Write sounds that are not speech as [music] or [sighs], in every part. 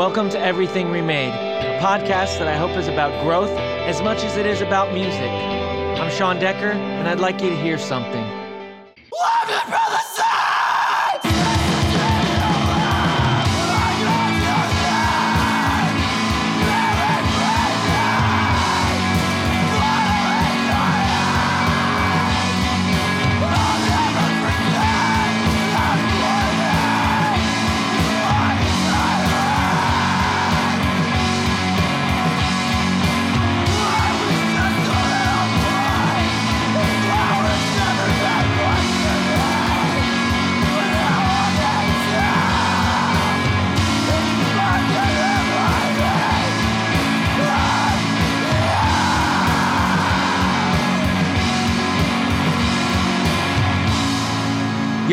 Welcome to Everything Remade, a podcast that I hope is about growth as much as it is about music. I'm Sean Decker, and I'd like you to hear something.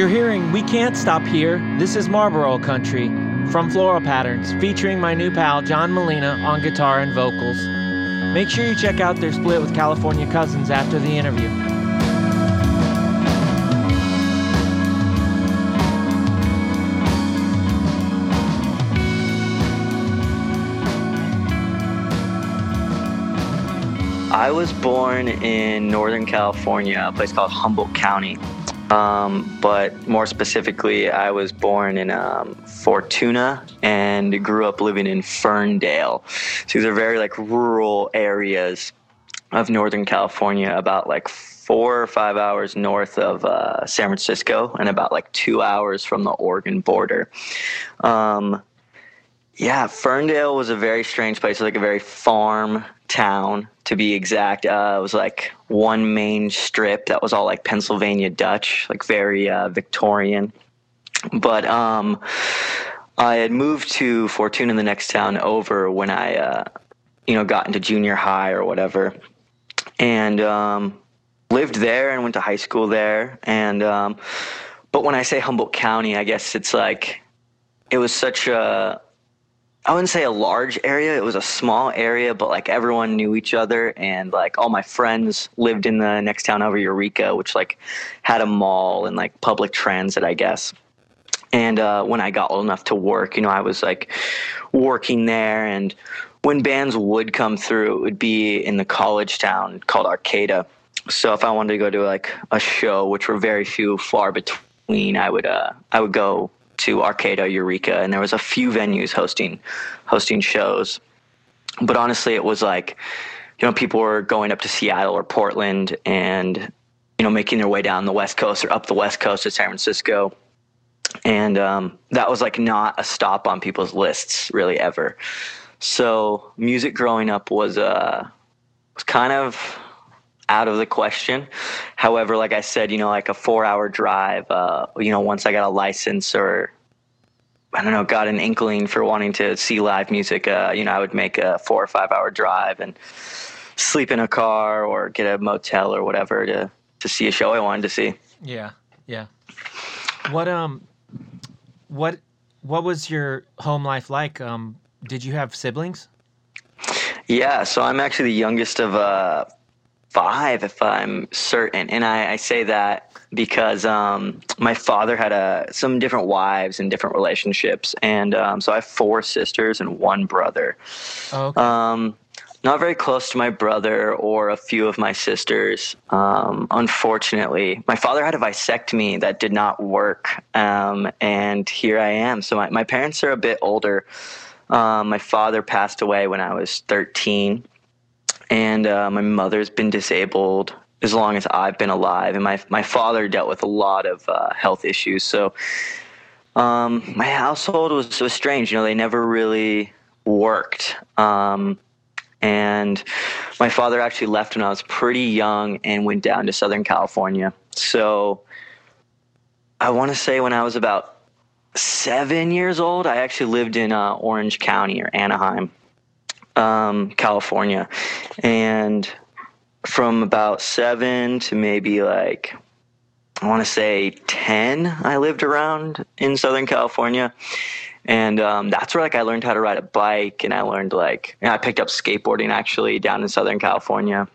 You're hearing We Can't Stop Here. This is Marlboro Country from Floral Patterns, featuring my new pal John Molina on guitar and vocals. Make sure you check out their split with California Cousins after the interview. I was born in Northern California, a place called Humboldt County. Um, but more specifically, I was born in um, Fortuna and grew up living in Ferndale. So these are very like rural areas of Northern California, about like four or five hours north of uh, San Francisco and about like two hours from the Oregon border. Um, yeah, Ferndale was a very strange place. Like a very farm town, to be exact. Uh, it was like one main strip that was all like Pennsylvania Dutch, like very uh, Victorian. But um, I had moved to Fortuna, the next town over, when I, uh, you know, got into junior high or whatever, and um, lived there and went to high school there. And um, but when I say Humboldt County, I guess it's like it was such a I wouldn't say a large area. It was a small area, but like everyone knew each other, and like all my friends lived in the next town over, Eureka, which like had a mall and like public transit, I guess. And uh, when I got old enough to work, you know, I was like working there, and when bands would come through, it would be in the college town called Arcata. So if I wanted to go to like a show, which were very few, far between, I would uh, I would go to Arcata, Eureka, and there was a few venues hosting hosting shows. But honestly, it was like, you know, people were going up to Seattle or Portland and, you know, making their way down the West Coast or up the West Coast to San Francisco. And um, that was like not a stop on people's lists really ever. So music growing up was uh, was kind of out of the question. However, like I said, you know, like a four hour drive, uh, you know, once I got a license or I don't know, got an inkling for wanting to see live music, uh, you know, I would make a four or five hour drive and sleep in a car or get a motel or whatever to, to see a show I wanted to see. Yeah, yeah. What um, what what was your home life like? Um, did you have siblings? Yeah, so I'm actually the youngest of uh, five, if I'm certain. And I, I say that because um, my father had a, some different wives and different relationships. And um, so I have four sisters and one brother. Oh, okay. Um, not very close to my brother or a few of my sisters. Um, unfortunately, my father had a vasectomy that did not work. Um, and here I am. So my, my parents are a bit older. Um, my father passed away when I was 13 and uh, my mother's been disabled as long as I've been alive, and my my father dealt with a lot of uh, health issues. So um, my household was so strange. You know, they never really worked. Um, and my father actually left when I was pretty young and went down to Southern California. So I want to say when I was about seven years old, I actually lived in uh, Orange County or Anaheim um, California, and from about seven to maybe like I want to say ten, I lived around in Southern California, and um, that's where like I learned how to ride a bike, and I learned like I picked up skateboarding actually down in Southern California,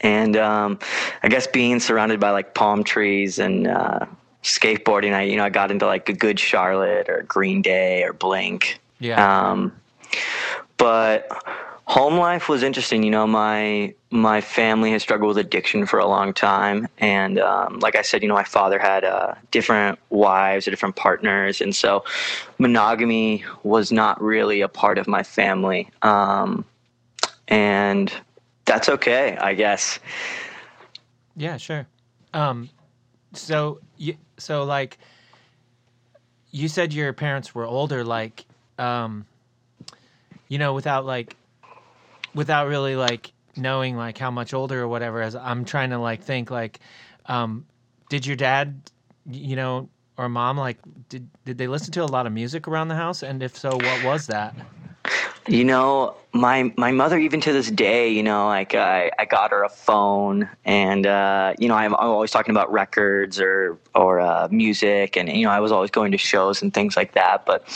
and um, I guess being surrounded by like palm trees and uh, skateboarding, I you know I got into like a good Charlotte or Green Day or Blink. Yeah. Um, but home life was interesting. You know, my my family has struggled with addiction for a long time, and um, like I said, you know, my father had uh, different wives or different partners, and so monogamy was not really a part of my family. Um, and that's okay, I guess. Yeah, sure. Um, so you, so like, you said your parents were older, like, um, you know, without like, without really like knowing like how much older or whatever. As I'm trying to like think like, um, did your dad, you know, or mom like did did they listen to a lot of music around the house? And if so, what was that? You know, my my mother even to this day, you know, like I, I got her a phone, and uh, you know, I'm, I'm always talking about records or or uh, music, and you know, I was always going to shows and things like that. But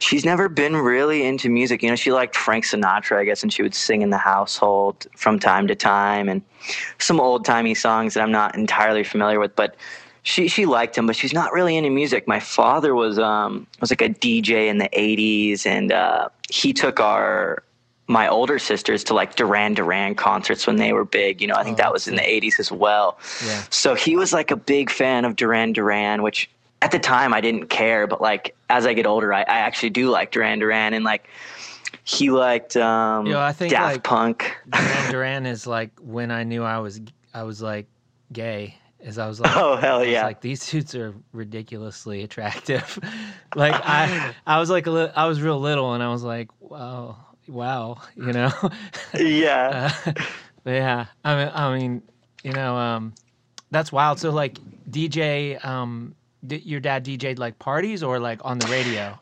she's never been really into music. You know, she liked Frank Sinatra, I guess, and she would sing in the household from time to time, and some old timey songs that I'm not entirely familiar with, but she she liked him, but she's not really into music. My father was um was like a DJ in the '80s, and uh, he took our my older sisters to like Duran Duran concerts when they were big. You know, I think Oh, that was in the '80s as well. Yeah. So he was like a big fan of Duran Duran, which at the time I didn't care, but like as I get older, I, I actually do like Duran Duran, and like he liked um, Yo, I think, Daft like, Punk. Duran [laughs] Duran is like when I knew I was I was like gay. Is I was [laughs] like, Oh hell yeah! like these suits are ridiculously attractive. [laughs] like I, [laughs] I was like a li- I was real little, and I was like, wow, wow, you know. yeah. uh, but yeah, I mean, I mean, you know, um, that's wild. So like DJ, um, did your dad DJ'd like parties or like on the radio?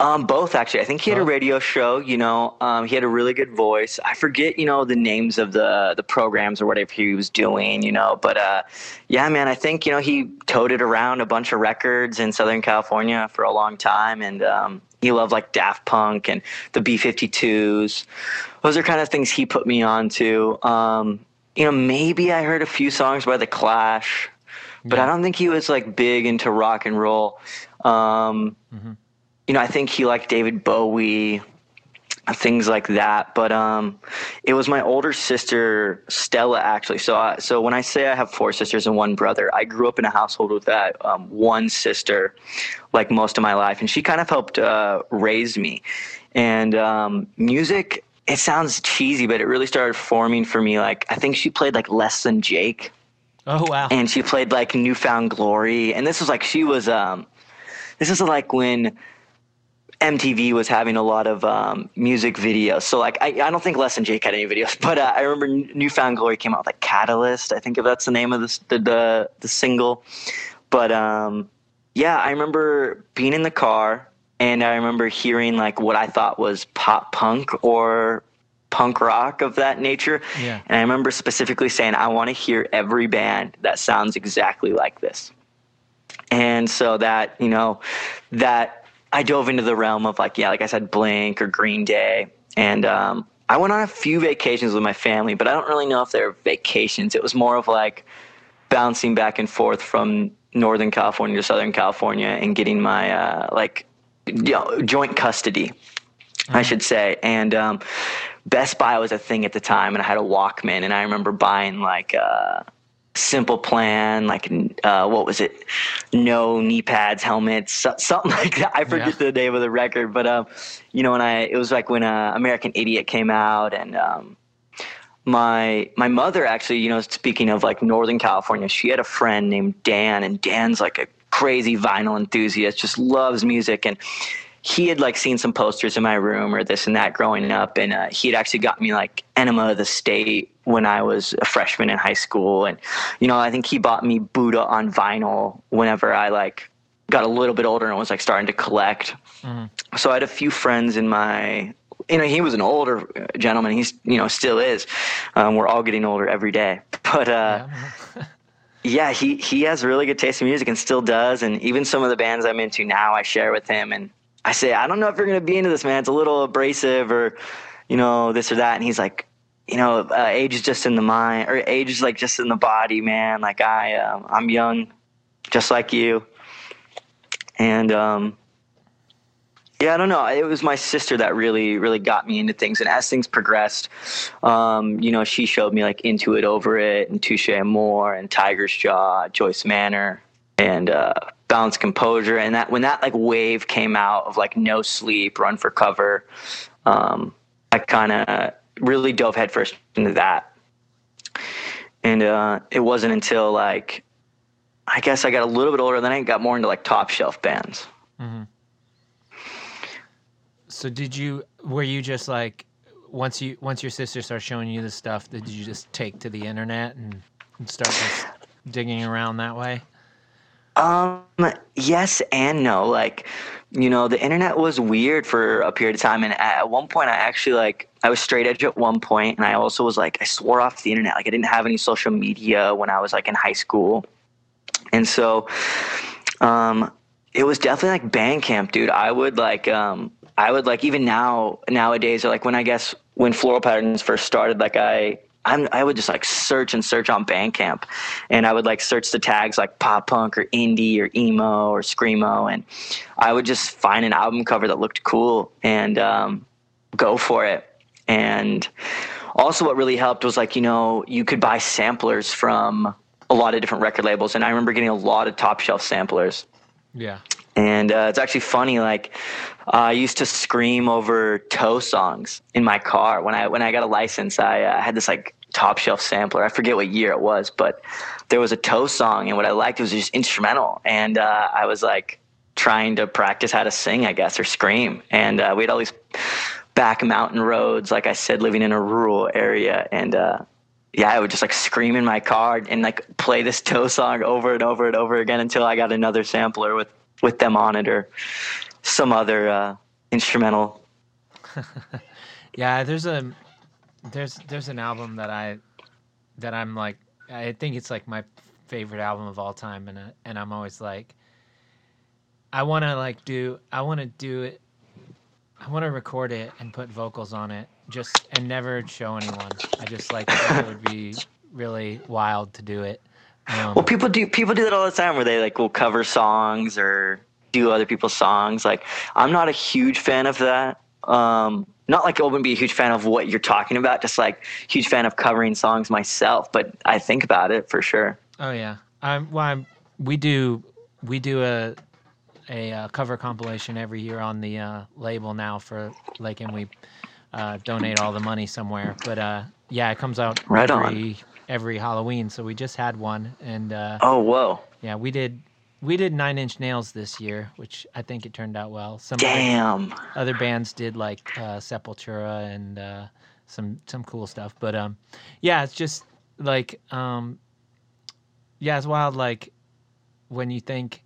Um, both actually. I think he had a radio show. You know, um, he had a really good voice. I forget, you know, the names of the the programs or whatever he was doing. You know, but uh, yeah, man, I think you know he toted around a bunch of records in Southern California for a long time, and um, he loved like Daft Punk and the B52s. Those are kind of things he put me on to. Um, you know, maybe I heard a few songs by the Clash, but I don't think he was like big into rock and roll. Um, Mhm. You know, I think he liked David Bowie, things like that. But um, it was my older sister Stella actually. So I, so when I say I have four sisters and one brother, I grew up in a household with that um, one sister, like most of my life, and she kind of helped uh, raise me. And um, music, it sounds cheesy, but it really started forming for me. Like I think she played like Less Than Jake Oh wow. and she played like New Found Glory, and this was like she was um, this is like when MTV was having a lot of um, music videos. So like I, I don't think Less Than Jake had any videos, [laughs] but uh, I remember New Found Glory came out with like Catalyst. I think if that's the name of this, the the the single. But um, yeah, I remember being in the car and I remember hearing like what I thought was pop punk or punk rock of that nature. Yeah. And I remember specifically saying, I want to hear every band that sounds exactly like this. And so that, you know, that I dove into the realm of like, yeah, like I said, Blink or Green Day. And um, I went on a few vacations with my family, but I don't really know if they're vacations. It was more of like bouncing back and forth from Northern California to Southern California and getting my uh, like you know, joint custody, I should say. And um, Best Buy was a thing at the time, and I had a Walkman, and I remember buying like uh, Simple Plan, like uh, what was it? No knee pads, helmets, something [laughs] like that. I forget Yeah. the name of the record, but um, you know, when I it was like when uh, American Idiot came out, and um, my my mother actually, you know, speaking of like Northern California, she had a friend named Dan, and Dan's like a crazy vinyl enthusiast, just loves music, and he had like seen some posters in my room or this and that growing up, and uh, he had actually got me like Enema of the State when I was a freshman in high school, and you know, I think he bought me Buddha on vinyl whenever I like got a little bit older and was like starting to collect. Mhm. So I had a few friends in my you know, he was an older gentleman. He's, you know, still is. Um, we're all getting older every day. [laughs] But uh, Yeah. [laughs] yeah, he he has really good taste in music and still does. And even some of the bands I'm into now, I share with him. And I say, I don't know if you're gonna be into this, man. It's a little abrasive, or you know, this or that. And he's like, you know, uh, age is just in the mind, or age is like just in the body, man. Like I, um, I'm young, just like you. And um, yeah, I don't know. It was my sister that really, really got me into things. And as things progressed, um, you know, she showed me like Into It Over It and Touche Amore and Tiger's Jaw, Joyce Manor, and uh, Composure. And that when that like wave came out of like No Sleep, Run for Cover, um, I kind of really dove headfirst into that. And uh, it wasn't until like, I guess I got a little bit older, then I got more into like top shelf bands. Mm-hmm. So did you? Were you just like once you once your sister started showing you the stuff? Did you just take to the internet and, and start just digging around that way? Um, yes and no. Like, you know, the internet was weird for a period of time, and at one point, I actually like I was straight edge at one point, and I also was like I swore off the internet. Like, I didn't have any social media when I was like in high school, and so, um, it was definitely like Bandcamp, dude. I would like um I would like even now nowadays or like when I guess when floral patterns first started, like I I'm, I would just like search and search on Bandcamp, and I would like search the tags like pop punk or indie or emo or screamo, and I would just find an album cover that looked cool and um, go for it. And also, what really helped was like you know you could buy samplers from a lot of different record labels, and I remember getting a lot of top shelf samplers. Yeah. And uh, it's actually funny. Like I used to scream over toe songs in my car when I when I got a license. I uh, had this like top shelf sampler. I forget what year it was, but there was a toe song, and what I liked was just instrumental. And uh, I was like trying to practice how to sing, I guess, or scream. And uh, we had all these back mountain roads, like I said, living in a rural area, and uh, yeah, I would just like scream in my car and like play this toe song over and over and over again until I got another sampler with with them on it or some other uh, instrumental. [laughs] yeah, there's a there's there's an album that I that I'm like I think it's like my favorite album of all time, and uh, and I'm always like I want to like do I want to do it. I want to record it and put vocals on it, just and never show anyone. I just like it would be really wild to do it. Um, well, people do people do that all the time, where they like will cover songs or do other people's songs. Like, I'm not a huge fan of that. Um, not like I wouldn't be a huge fan of what you're talking about, just like huge fan of covering songs myself. But I think about it for sure. Oh yeah, I'm. Well, I'm, we do we do a a uh, cover compilation every year on the uh, label now for like, and we uh, donate all the money somewhere. But uh, yeah, it comes out right every on every Halloween. So we just had one, and uh, oh whoa, yeah, we did we did Nine Inch Nails this year, which I think it turned out well. Some damn other, other bands did like uh, Sepultura and uh, some some cool stuff, but um, yeah, it's just like um, yeah, it's wild. Like when you think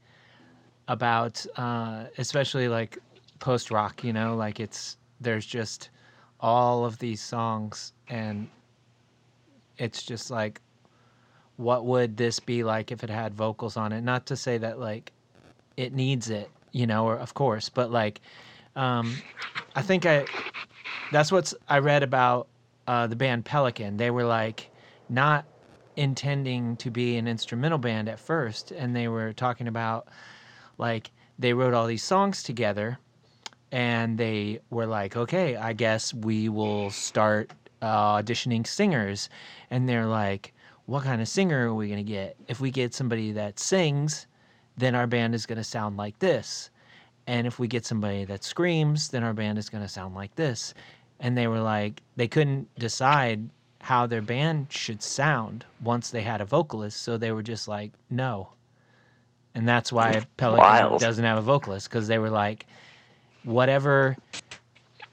about uh, especially like post rock, you know, like it's there's just all of these songs and it's just like what would this be like if it had vocals on it? Not to say that like it needs it you know or of course but like um i think i that's what's i read about uh the band pelican. They were like not intending to be an instrumental band at first and they were talking about like they wrote all these songs together and they were like okay i guess we will start uh, auditioning singers, and they're like, "What kind of singer are we gonna get? If we get somebody that sings, then our band is gonna sound like this, and if we get somebody that screams, then our band is gonna sound like this." And they were like, they couldn't decide how their band should sound once they had a vocalist, so they were just like, "No." And that's why Pelican Wild. doesn't have a vocalist because they were like, whatever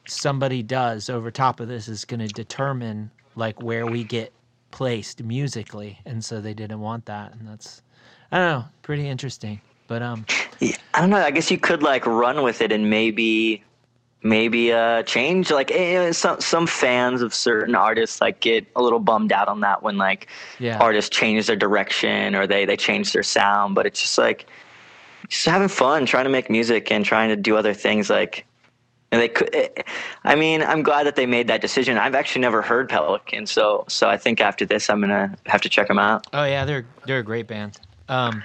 somebody does over top of this is going to determine like where we get placed musically and so they didn't want that and that's i don't know pretty interesting but um yeah, i don't know i guess you could like run with it and maybe maybe uh change like eh, some some fans of certain artists like get a little bummed out on that when like yeah. artists change their direction or they they change their sound but it's just like just having fun trying to make music and trying to do other things like and they could. Eh, I mean, I'm glad that they made that decision. I've actually never heard Pelican, so so I think after this, I'm gonna have to check them out. Oh yeah, they're they're a great band. Um,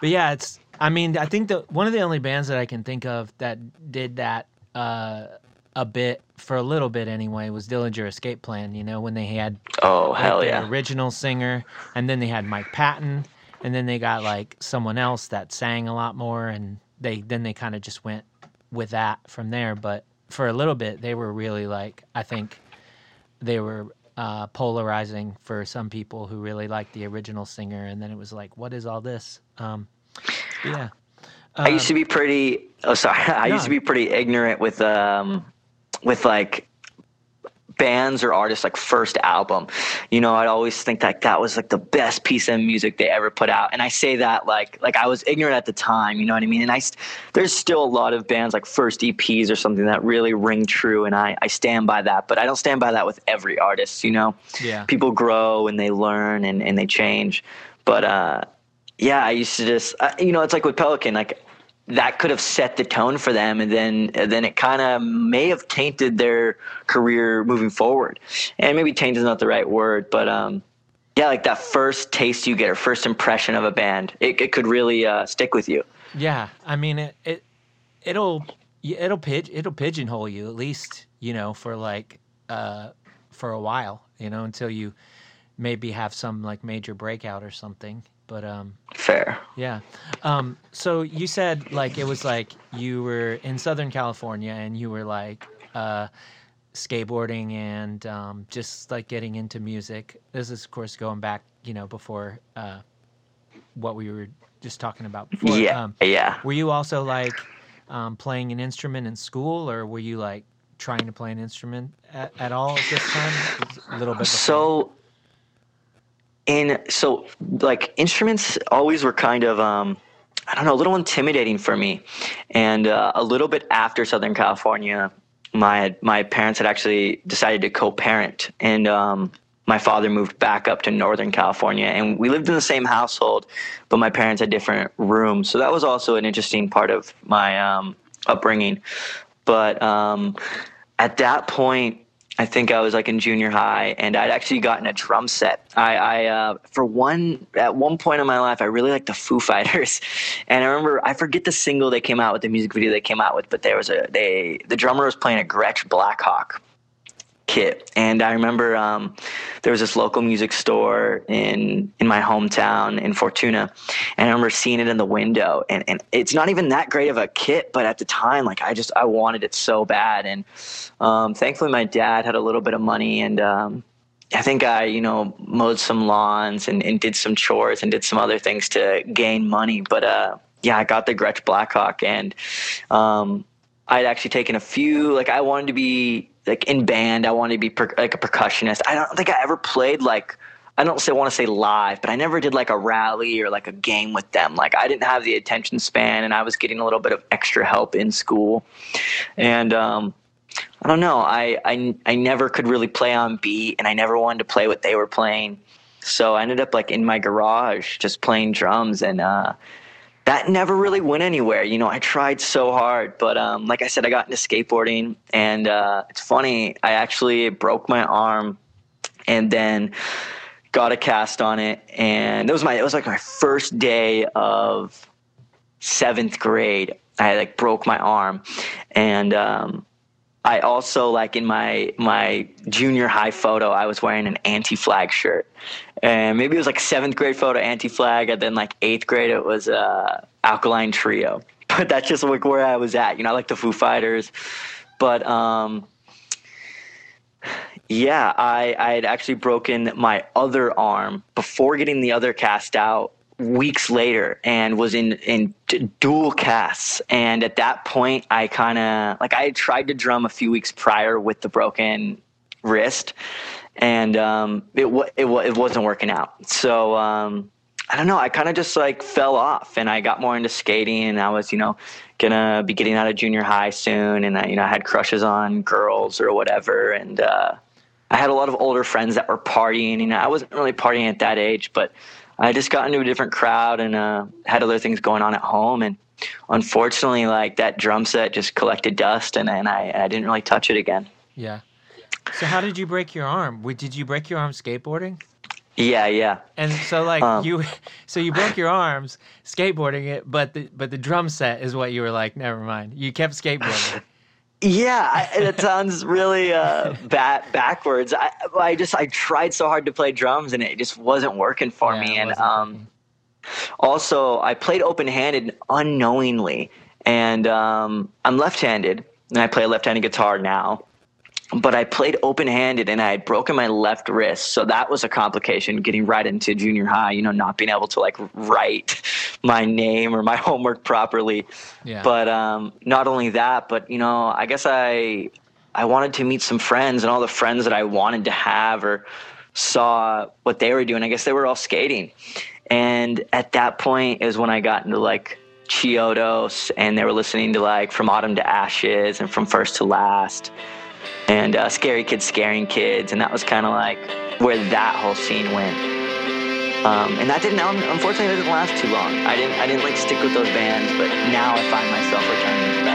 but yeah, it's I mean, I think that one of the only bands that I can think of that did that uh, a bit for a little bit anyway was Dillinger Escape Plan. You know, when they had Oh like, hell yeah! original singer, and then they had Mike Patton, and then they got like someone else that sang a lot more, and they then they kind of just went with that from there. But for a little bit, they were really like I think they were uh, polarizing for some people who really liked the original singer, and then it was like, what is all this? Um, yeah. I used to be pretty. Oh, sorry. [laughs] I used to be pretty ignorant with um, with like bands or artists like first album. You know, I'd always think that that was like the best piece of music they ever put out. And I say that like like I was ignorant at the time. You know what I mean? And I st- there's still a lot of bands like first EPs or something that really ring true, and I I stand by that. But I don't stand by that with every artist. You know Yeah. people grow and they learn and, and they change. But uh, yeah, I used to just, uh, you know, it's like with Pelican, like that could have set the tone for them, and then then it kind of may have tainted their career moving forward. And maybe taint is not the right word, but um, yeah, like that first taste you get or first impression of a band, it, it could really uh, stick with you. Yeah, I mean it. it it'll it'll pig it'll pigeonhole you at least you know for like uh for a while you know until you maybe have some like major breakout or something. But um Fair. yeah. Um so you said like it was like you were in Southern California and you were like uh skateboarding and um just like getting into music. This is of course going back, you know, before uh what we were just talking about before. yeah, Um, yeah. were you also like um, playing an instrument in school, or were you like trying to play an instrument at, at all at this time? A little bit. Before? So in so like instruments always were kind of um I don't know, a little intimidating for me. And uh, a little bit after Southern California, my my parents had actually decided to co-parent, and um, my father moved back up to Northern California, and we lived in the same household, but my parents had different rooms. So that was also an interesting part of my um, upbringing. But um, at that point, I think I was like in junior high, and I'd actually gotten a drum set. I, I uh, for one at one point in my life, I really liked the Foo Fighters, [laughs] and I remember I forget the single they came out with, the music video they came out with, but there was a they the drummer was playing a Gretsch Blackhawk kit, and I remember um, there was this local music store in in my hometown in Fortuna, and I remember seeing it in the window, and and it's not even that great of a kit, but at the time, like I just I wanted it so bad, and um, thankfully my dad had a little bit of money, and um, I think I you know mowed some lawns and, and did some chores and did some other things to gain money, but uh, yeah, I got the Gretsch Blackhawk, and um, I'd actually taken a few. Like I wanted to be like in band. I wanted to be per, like a percussionist. I don't think I ever played like I don't say want to say live, but I never did like a rally or like a game with them. Like I didn't have the attention span, and I was getting a little bit of extra help in school, and um, I don't know. I, I I never could really play on beat, and I never wanted to play what they were playing. So I ended up like in my garage just playing drums, and uh, that never really went anywhere. You know, I tried so hard, but um, like I said, I got into skateboarding, and uh, it's funny. I actually broke my arm, and then got a cast on it, and it was my it was like my first day of seventh grade. I like broke my arm, and um, I also like in my my junior high photo, I was wearing an anti-flag shirt, and maybe it was like seventh grade photo anti-flag, and then like eighth grade it was uh, Alkaline Trio. [laughs] But that's just like where I was at. You know, I like the Foo Fighters, but um, yeah, I I had actually broken my other arm before getting the other cast out weeks later and was in in dual casts. And at that point i kind of like i had tried to drum a few weeks prior with the broken wrist and um it wa- it, wa- it wasn't working out. So um i don't know. I kind of just like fell off and i got more into skating and i was you know gonna be getting out of junior high soon and i you know i had crushes on girls or whatever. And uh I had a lot of older friends that were partying. You know, I wasn't really partying at that age, but I just got into a different crowd and uh, had other things going on at home. And unfortunately, like that drum set just collected dust, and, and I, I didn't really touch it again. yeah. So how did you break your arm? Did you break your arm skateboarding? Yeah, yeah. And so like Um, you so you broke your arms skateboarding it, but the but the drum set is what you were like, never mind. You kept skateboarding. [laughs] Yeah, I, and it sounds really uh, [laughs] ba- backwards. I, I just I tried so hard to play drums and it just wasn't working for Yeah, me. And um, also, I played open-handed unknowingly, and um, I'm left-handed, and I play a left-handed guitar now. But I played open-handed, and I had broken my left wrist, so that was a complication. Getting right into junior high, you know, not being able to like write my name or my [laughs] homework properly. Yeah. But um, not only that, but you know, I guess I I wanted to meet some friends, and all the friends that I wanted to have or saw what they were doing. I guess they were all skating, and at that point is when I got into like Chiodos, and they were listening to like From Autumn to Ashes and From First to Last, and uh, Scary Kids Scaring Kids, and that was kind of like where that whole scene went. Um, and that didn't, unfortunately, that didn't last too long. I didn't, I didn't like stick with those bands, but now I find myself returning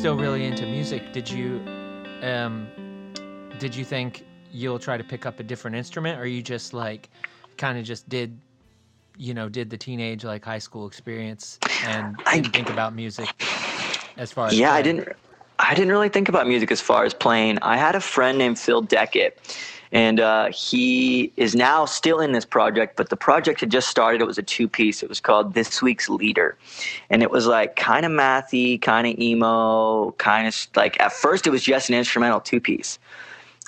still really into music. Did you um did you think you'll try to pick up a different instrument or you just like kind of just did you know, did the teenage like high school experience and [sighs] I- didn't think about music as far as Yeah, I didn't. I didn't really think about music as far as playing. I had a friend named Phil Deckett, and uh, he is now still in this project. But the project had just started. It was a two-piece. It was called This Week's Leader, and it was like kind of mathy, kind of emo, kind of like at first it was just an instrumental two-piece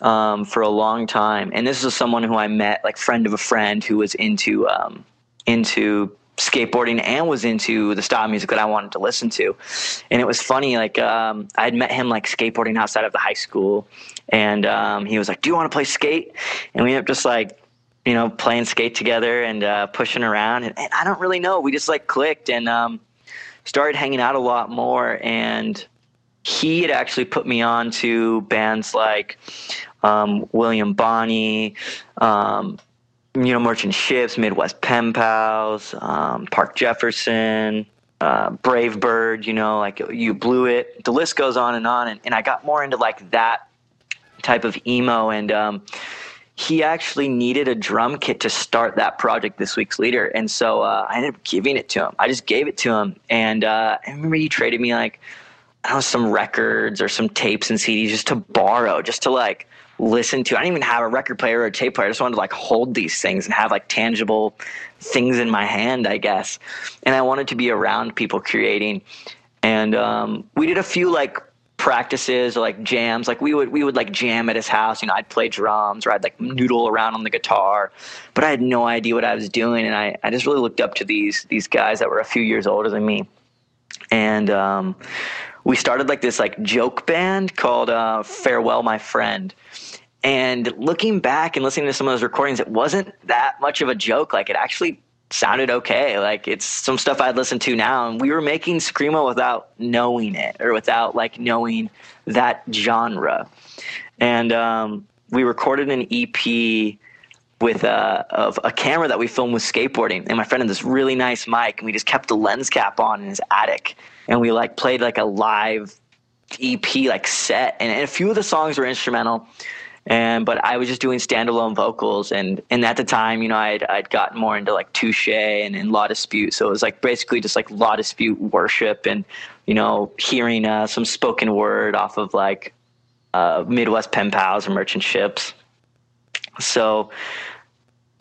um, for a long time. And this was someone who I met, like friend of a friend, who was into um, into skateboarding and was into the style of music that I wanted to listen to. And it was funny, like um, I had met him like skateboarding outside of the high school, and um, he was like, "Do you want to play skate?" And we ended up just like, you know, playing skate together and uh, pushing around. And, and I don't really know, we just like clicked and um, started hanging out a lot more. And he had actually put me on to bands like um, William Bonney, um, you know, Merchant Ships, Midwest Pen Pals, um, Park Jefferson, uh, Brave Bird, you know, like You Blew It. The list goes on and on. And, and I got more into like that type of emo. And um, he actually needed a drum kit to start that project this week's leader. And so uh, I ended up giving it to him. I just gave it to him. And uh, I remember he traded me like, I don't know, some records or some tapes and CDs just to borrow, just to like listen to. I didn't even have a record player or a tape player. I just wanted to like hold these things and have like tangible things in my hand, I guess. And I wanted to be around people creating. And um, we did a few like practices or like jams. Like we would we would like jam at his house. You know, I'd play drums or I'd like noodle around on the guitar, but I had no idea what I was doing. And I, I just really looked up to these these guys that were a few years older than me. And um, we started like this like joke band called uh, Farewell My Friend. and looking back and listening to some of those recordings, it wasn't that much of a joke. Like it actually sounded okay. Like it's some stuff I'd listen to now, and we were making screamo without knowing it or without like knowing that genre. And um, we recorded an EP with a, of a camera that we filmed with skateboarding, and my friend had this really nice mic, and we just kept the lens cap on in his attic, and we like played like a live EP like set, and, and a few of the songs were instrumental and but I was just doing standalone vocals, and and at the time, you know, I'd I'd gotten more into like touche and, La Dispute, so it was like basically just like La Dispute worship, and you know, hearing uh, some spoken word off of like uh, Midwest pen pals or merchant ships. So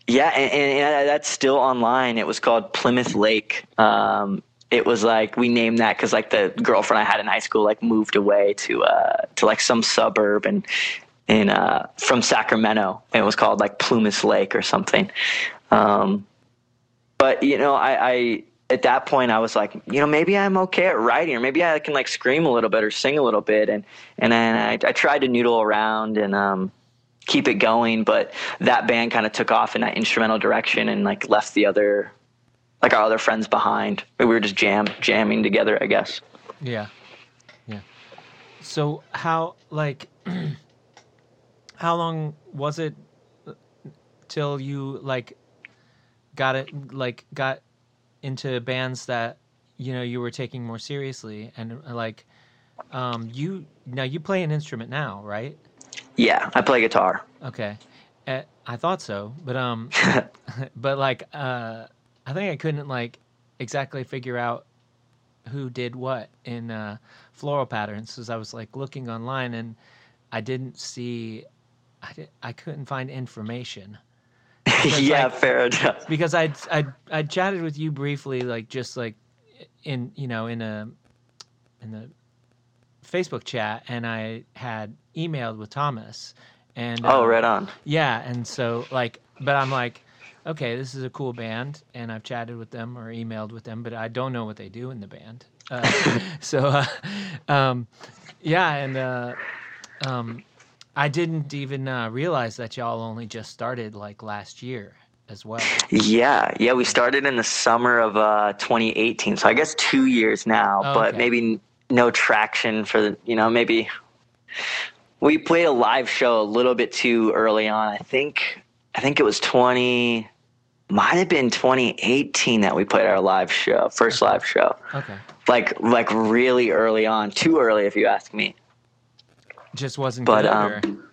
yeah, and, and, that's still online. It was called Plymouth Lake. Um, it was like we named that because like the girlfriend I had in high school like moved away to uh, to like some suburb and in uh, from Sacramento. It was called like Plumas Lake or something. Um, but you know, I, I at that point I was like, you know, maybe I'm okay at writing, or maybe I can like scream a little bit or sing a little bit, and and then I, I tried to noodle around and um, keep it going, but that band kind of took off in that instrumental direction and like left the other, like our other friends behind. We were just jam jamming together, I guess. Yeah, yeah. So how like [clears throat] how long was it uh, till you like got it like got into bands that you know you were taking more seriously? And uh, like um you now you play an instrument now right? Yeah i play guitar. Okay. Uh, i thought so but um [laughs] but like uh i think i couldn't like exactly figure out who did what in uh floral patterns as i was like looking online and i didn't see I, did, I couldn't find information. [laughs] yeah, like, fair enough. Because I I I chatted with you briefly, like just like in you know in a in the Facebook chat, and I had emailed with Thomas. And oh, um, right on. Yeah, and so like, but I'm like, okay, this is a cool band, and I've chatted with them or emailed with them, but I don't know what they do in the band. Uh, [laughs] so, uh, um, yeah, and uh, um, I didn't even uh, realize that y'all only just started like last year as well. Yeah, yeah, we started in the summer of uh, 2018, so I guess two years now, oh, but okay. maybe no traction for the, you know, maybe we played a live show a little bit too early on. I think, I think it was 20, might have been 2018 that we played our live show, first live show. Okay. Like, like really early on, too early if you ask me. Just wasn't but, good. Um,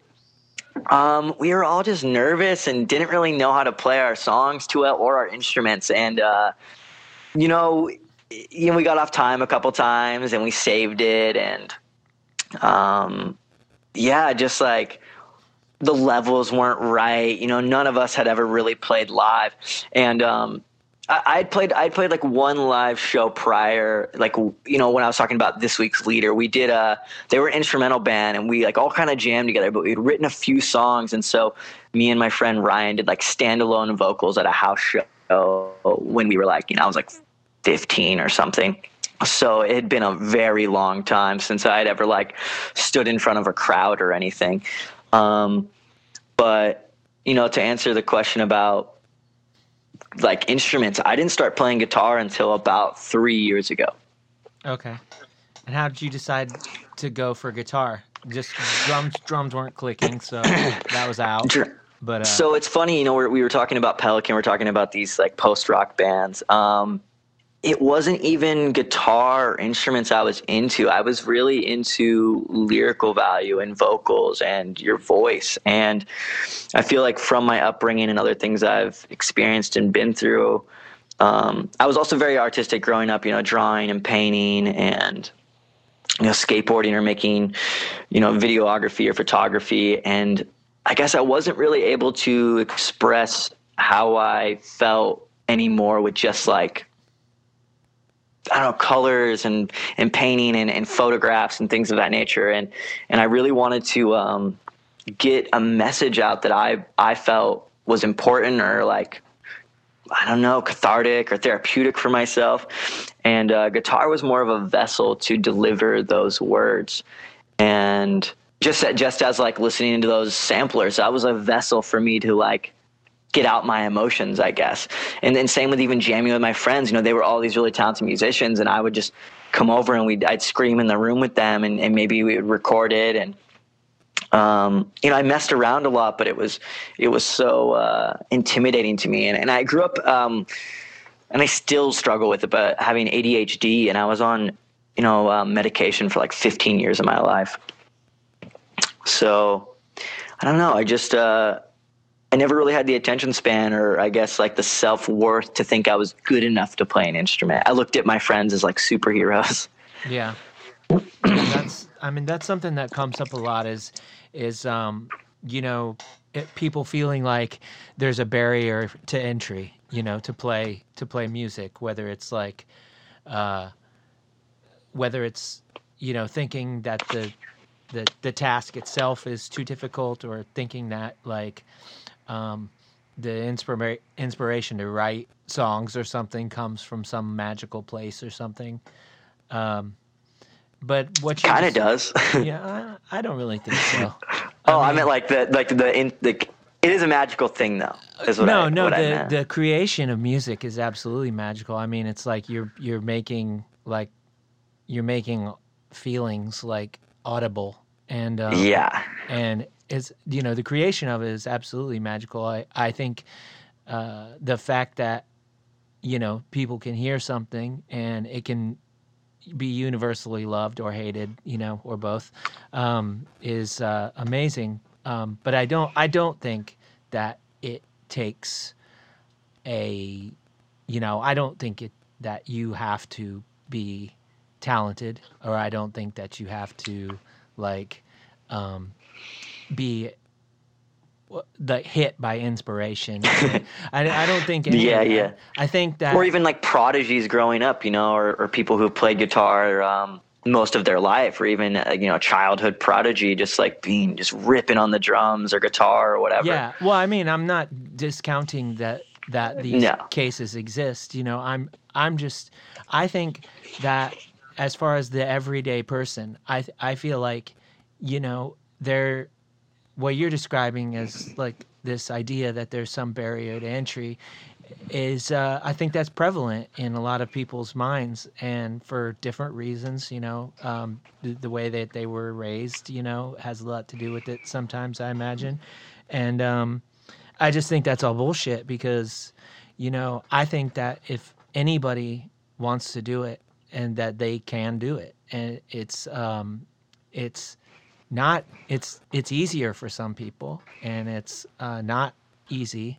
um, we were all just nervous and didn't really know how to play our songs too well or our instruments. And, uh, you know, you know, we got off time a couple times and we saved it. And, um, yeah, just like the levels weren't right. You know, none of us had ever really played live. And, um, I would played I'd played like one live show prior, like you know when I was talking about this week's leader. We did a they were an instrumental band and we like all kind of jammed together, but we'd written a few songs and so me and my friend Ryan did like standalone vocals at a house show when we were like you know I was like 15 or something. So it had been a very long time since I had ever like stood in front of a crowd or anything. Um, but you know to answer the question about like instruments. I didn't start playing guitar until about three years ago. Okay. And how did you decide to go for guitar? Just drums drums weren't clicking, so [coughs] that was out. But uh, so it's funny, you know, we were talking about Pelican, we're talking about these like post rock bands. Um, it wasn't even guitar or instruments I was into. I was really into lyrical value and vocals and your voice. And I feel like from my upbringing and other things I've experienced and been through, um, I was also very artistic growing up, you know, drawing and painting and, you know, skateboarding or making, you know, videography or photography. And I guess I wasn't really able to express how I felt anymore with just like I don't know colors and and painting and, and photographs and things of that nature. And and I really wanted to um, get a message out that I I felt was important or like I don't know cathartic or therapeutic for myself. And uh, guitar was more of a vessel to deliver those words. And just just as like listening to those samplers, that was a vessel for me to like get out my emotions, I guess. And then same with even jamming with my friends. You know, they were all these really talented musicians, and I would just come over and we'd I'd scream in the room with them, and, and maybe we would record it. And um, you know, I messed around a lot, but it was it was so uh, intimidating to me. And, and I grew up, um, and I still struggle with it, but having ADHD, and I was on you know um, medication for like 15 years of my life. So I don't know. I just uh, I never really had the attention span, or I guess like the self worth to think I was good enough to play an instrument. I looked at my friends as like superheroes. [laughs] Yeah, that's. I mean, that's something that comes up a lot. Is is um, you know, it, people feeling like there's a barrier to entry. You know, to play to play music, whether it's like, uh, whether it's you know thinking that the the the task itself is too difficult, or thinking that like um, the inspira- inspiration to write songs or something comes from some magical place or something. Um, but what you kind of does. [laughs] yeah, I, I, don't really think so. oh, I, mean, I, meant like the like the in, the. It is a magical thing, though. Is what no, I, no. what the the creation of music is absolutely magical. I mean, it's like you're you're making like you're making feelings like audible and um, yeah, and is you know the creation of it is absolutely magical. I I think uh, the fact that you know people can hear something and it can be universally loved or hated, you know, or both, um, is uh, amazing. Um, but I don't I don't think that it takes a you know I don't think it that you have to be talented or I don't think that you have to like um, be the hit by inspiration. [laughs] I, I don't think. yeah, yeah. I think that, or even like prodigies growing up, you know, or, or people who played guitar um, most of their life, or even uh, you know, childhood prodigy, just like being just ripping on the drums or guitar or whatever. Yeah. Well, I mean, I'm not discounting that that these no. cases exist. You know, I'm I'm just I think that as far as the everyday person, I I feel like you know there what you're describing as like this idea that there's some barrier to entry is uh, I think that's prevalent in a lot of people's minds and for different reasons. You know, um, the, the, way that they were raised, you know, has a lot to do with it. Sometimes I imagine, and um, I just think that's all bullshit because, you know, I think that if anybody wants to do it and that they can do it, and it's um, it's not it's it's easier for some people and it's uh, not easy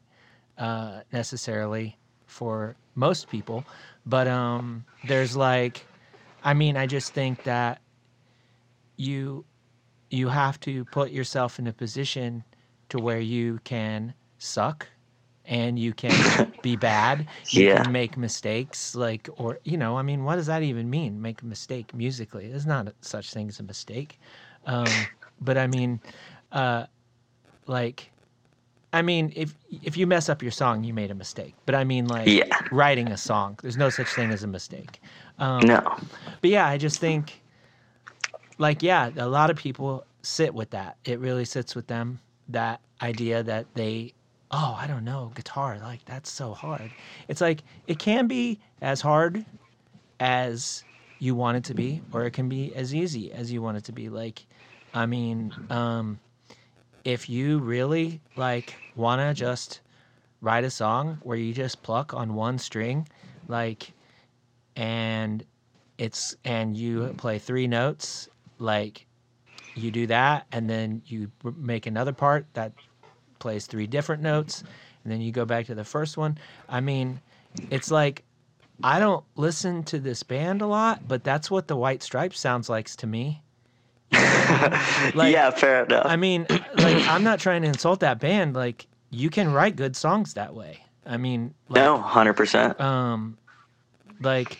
uh, necessarily for most people but um, there's like i mean i just think that you you have to put yourself in a position to where you can suck and you can [laughs] be bad. You yeah. can make mistakes like or you know i mean what does that even mean make a mistake musically? There's not such thing as a mistake um, but I mean, uh, like, I mean, if if you mess up your song, you made a mistake. But I mean, like, yeah. writing a song, there's no such thing as a mistake. Um, no. But yeah, I just think, like, yeah, a lot of people sit with that. It really sits with them that idea that they, oh, I don't know, guitar, like that's so hard. It's like it can be as hard as you want it to be, or it can be as easy as you want it to be. Like, I mean, um, if you really like want to just write a song where you just pluck on one string, like, and it's and you play three notes, like you do that, and then you make another part that plays three different notes, and then you go back to the first one. I mean, it's like I don't listen to this band a lot, but that's what the White Stripes sounds like to me. [laughs] like, yeah, fair enough. I mean, [clears throat] like I'm not trying to insult that band. Like you can write good songs that way. I mean, like, no, hundred percent. Um, like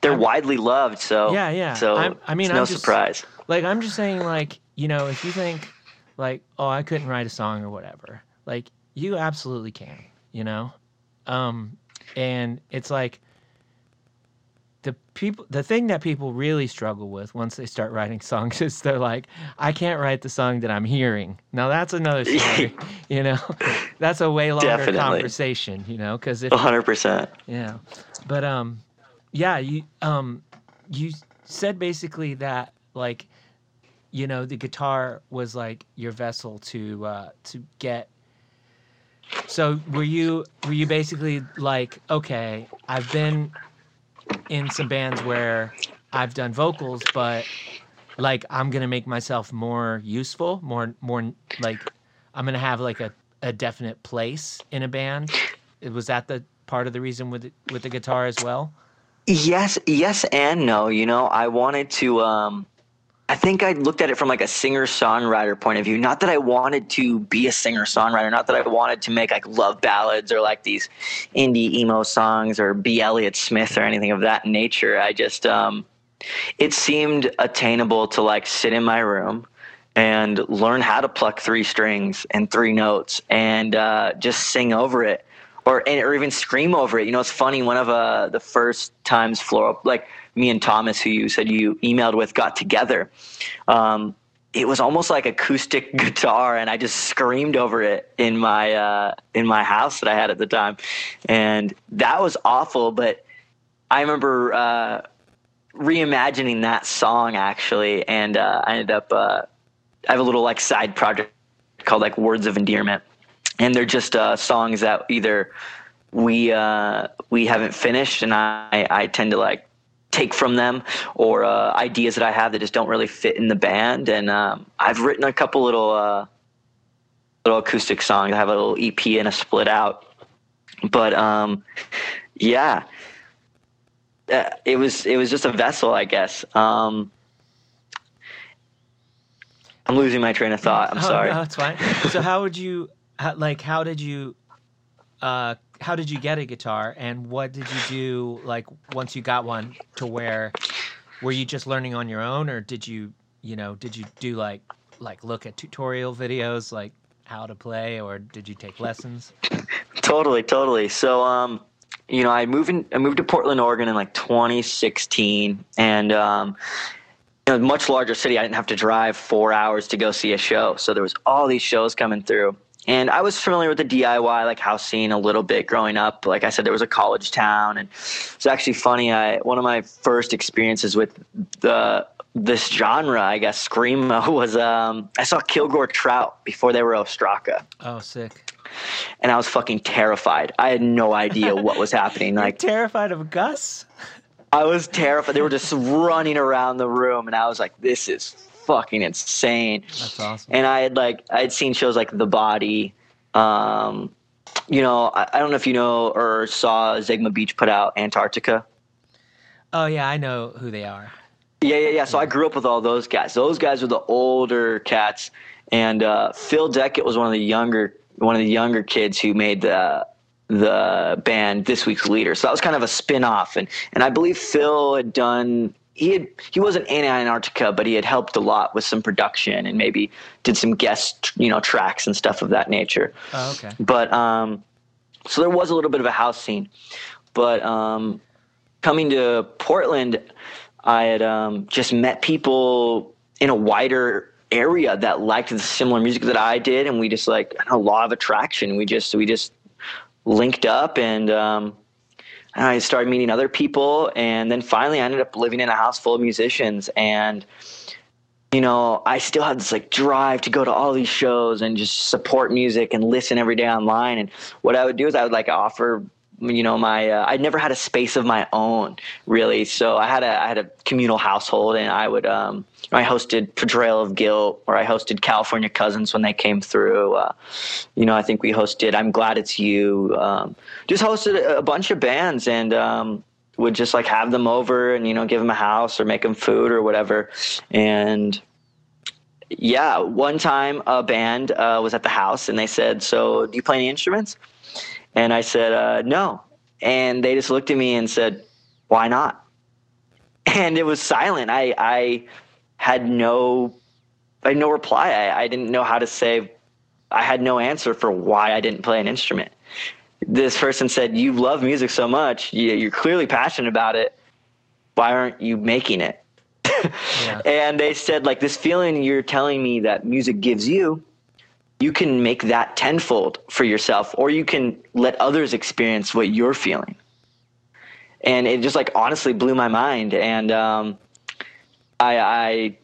they're I'm, widely loved, so yeah, yeah. So I'm, i mean, no I'm just, surprise. Like I'm just saying, like you know, if you think like, oh, I couldn't write a song or whatever, like you absolutely can. You know, um, and it's like the people the thing that people really struggle with once they start writing [laughs] songs is they're like i can't write the song that i'm hearing now that's another [laughs] story you know [laughs] that's a way longer Definitely. conversation you know because if 100%. yeah but um yeah you um you said basically that like you know the guitar was like your vessel to uh to get so were you were you basically like okay i've been in some bands where i've done vocals but like i'm gonna make myself more useful more more like i'm gonna have like a, a definite place in a band was that the part of the reason with with the guitar as well Yes, yes, and no. You know, I wanted to. Um, I think I looked at it from like a singer songwriter point of view. Not that I wanted to be a singer songwriter. Not that I wanted to make like love ballads or like these indie emo songs or be Elliott Smith or anything of that nature. I just, um, it seemed attainable to like sit in my room and learn how to pluck three strings and three notes and uh, just sing over it or or even scream over it. You know, it's funny. One of uh, the first times Flora, like me and Thomas, who you said you emailed with, got together. Um, it was almost like acoustic [laughs] guitar, and I just screamed over it in my uh, in my house that I had at the time, and that was awful. But I remember uh, reimagining that song actually, and uh, I ended up. Uh, I have a little like side project called like Words of Endearment, and they're just uh, songs that either we uh, we haven't finished, and I I tend to like take from them, or uh, ideas that I have that just don't really fit in the band, and um, I've written a couple little uh, little acoustic songs. I have a little EP and a split out, but um, yeah. Uh, it was it was just a vessel, I guess. Um, I'm losing my train of thought. I'm Oh, sorry. No, it's fine. So how would you how, like? How did you uh how did you get a guitar and what did you do like once you got one to where were you just learning on your own or did you you know did you do like like look at tutorial videos like how to play or did you take lessons Totally, totally. So, um, you know, I moved in, I moved to Portland, Oregon in like 2016, and um, you know, much larger city. I didn't have to drive four hours to go see a show, so there was all these shows coming through. And I was familiar with the DIY like house scene a little bit growing up. Like I said, there was a college town, and it's actually funny. I one of my first experiences with the this genre, I guess, screamo, [laughs] was um, I saw Kilgore Trout before they were Ostraka oh sick and I was fucking terrified. I had no idea what was happening. [laughs] You're Like terrified of gus I was terrified. They were just running around the room, and I was like, "This is fucking insane." that's awesome And I had like I had seen shows like The Body. Um, you know, I, I don't know if you know or saw Zigma Beach put out Antarctica. oh yeah i know who they are Yeah, yeah, yeah. So I grew up with all those guys. Those guys were the older cats, and uh, Phil Deckett was one of the younger one of the younger kids who made the the band This Week's Leader. So that was kind of a spin off, and and I believe Phil had done. He had he wasn't in Antarctica, but he had helped a lot with some production and maybe did some guest you know tracks and stuff of that nature. oh okay But um, so there was a little bit of a house scene. But um, coming to Portland, I had um, just met people in a wider area that liked the similar music that I did, and we just like I law of attraction. We just we just linked up and. Um, and I started meeting other people, and then finally I ended up living in a house full of musicians. And you know, I still had this like drive to go to all these shows and just support music and listen every day online. And what I would do is I would like offer, you know, my uh, I'd never had a space of my own really. So I had a I had a communal household, and I would um, I hosted Portrayal of Guilt, or I hosted California Cousins when they came through. Uh, you know, I think we hosted I'm Glad It's You. Um, just hosted a, a bunch of bands and. Um, would just like have them over and you know give them a house or make them food or whatever and yeah one time a band uh, was at the house and they said so do you play any instruments and i said uh, no. And they just looked at me and said why not? [laughs] And it was silent. I i had no i had no reply. I, I didn't know how to say i had no answer for why i didn't play an instrument. This person said you love music so much you- you're clearly passionate about it. Why aren't you making it? [laughs] yeah. And they said, like, this feeling you're telling me that music gives you, you can make that tenfold for yourself, or you can let others experience what you're feeling. And it just like honestly blew my mind. And um, I, I,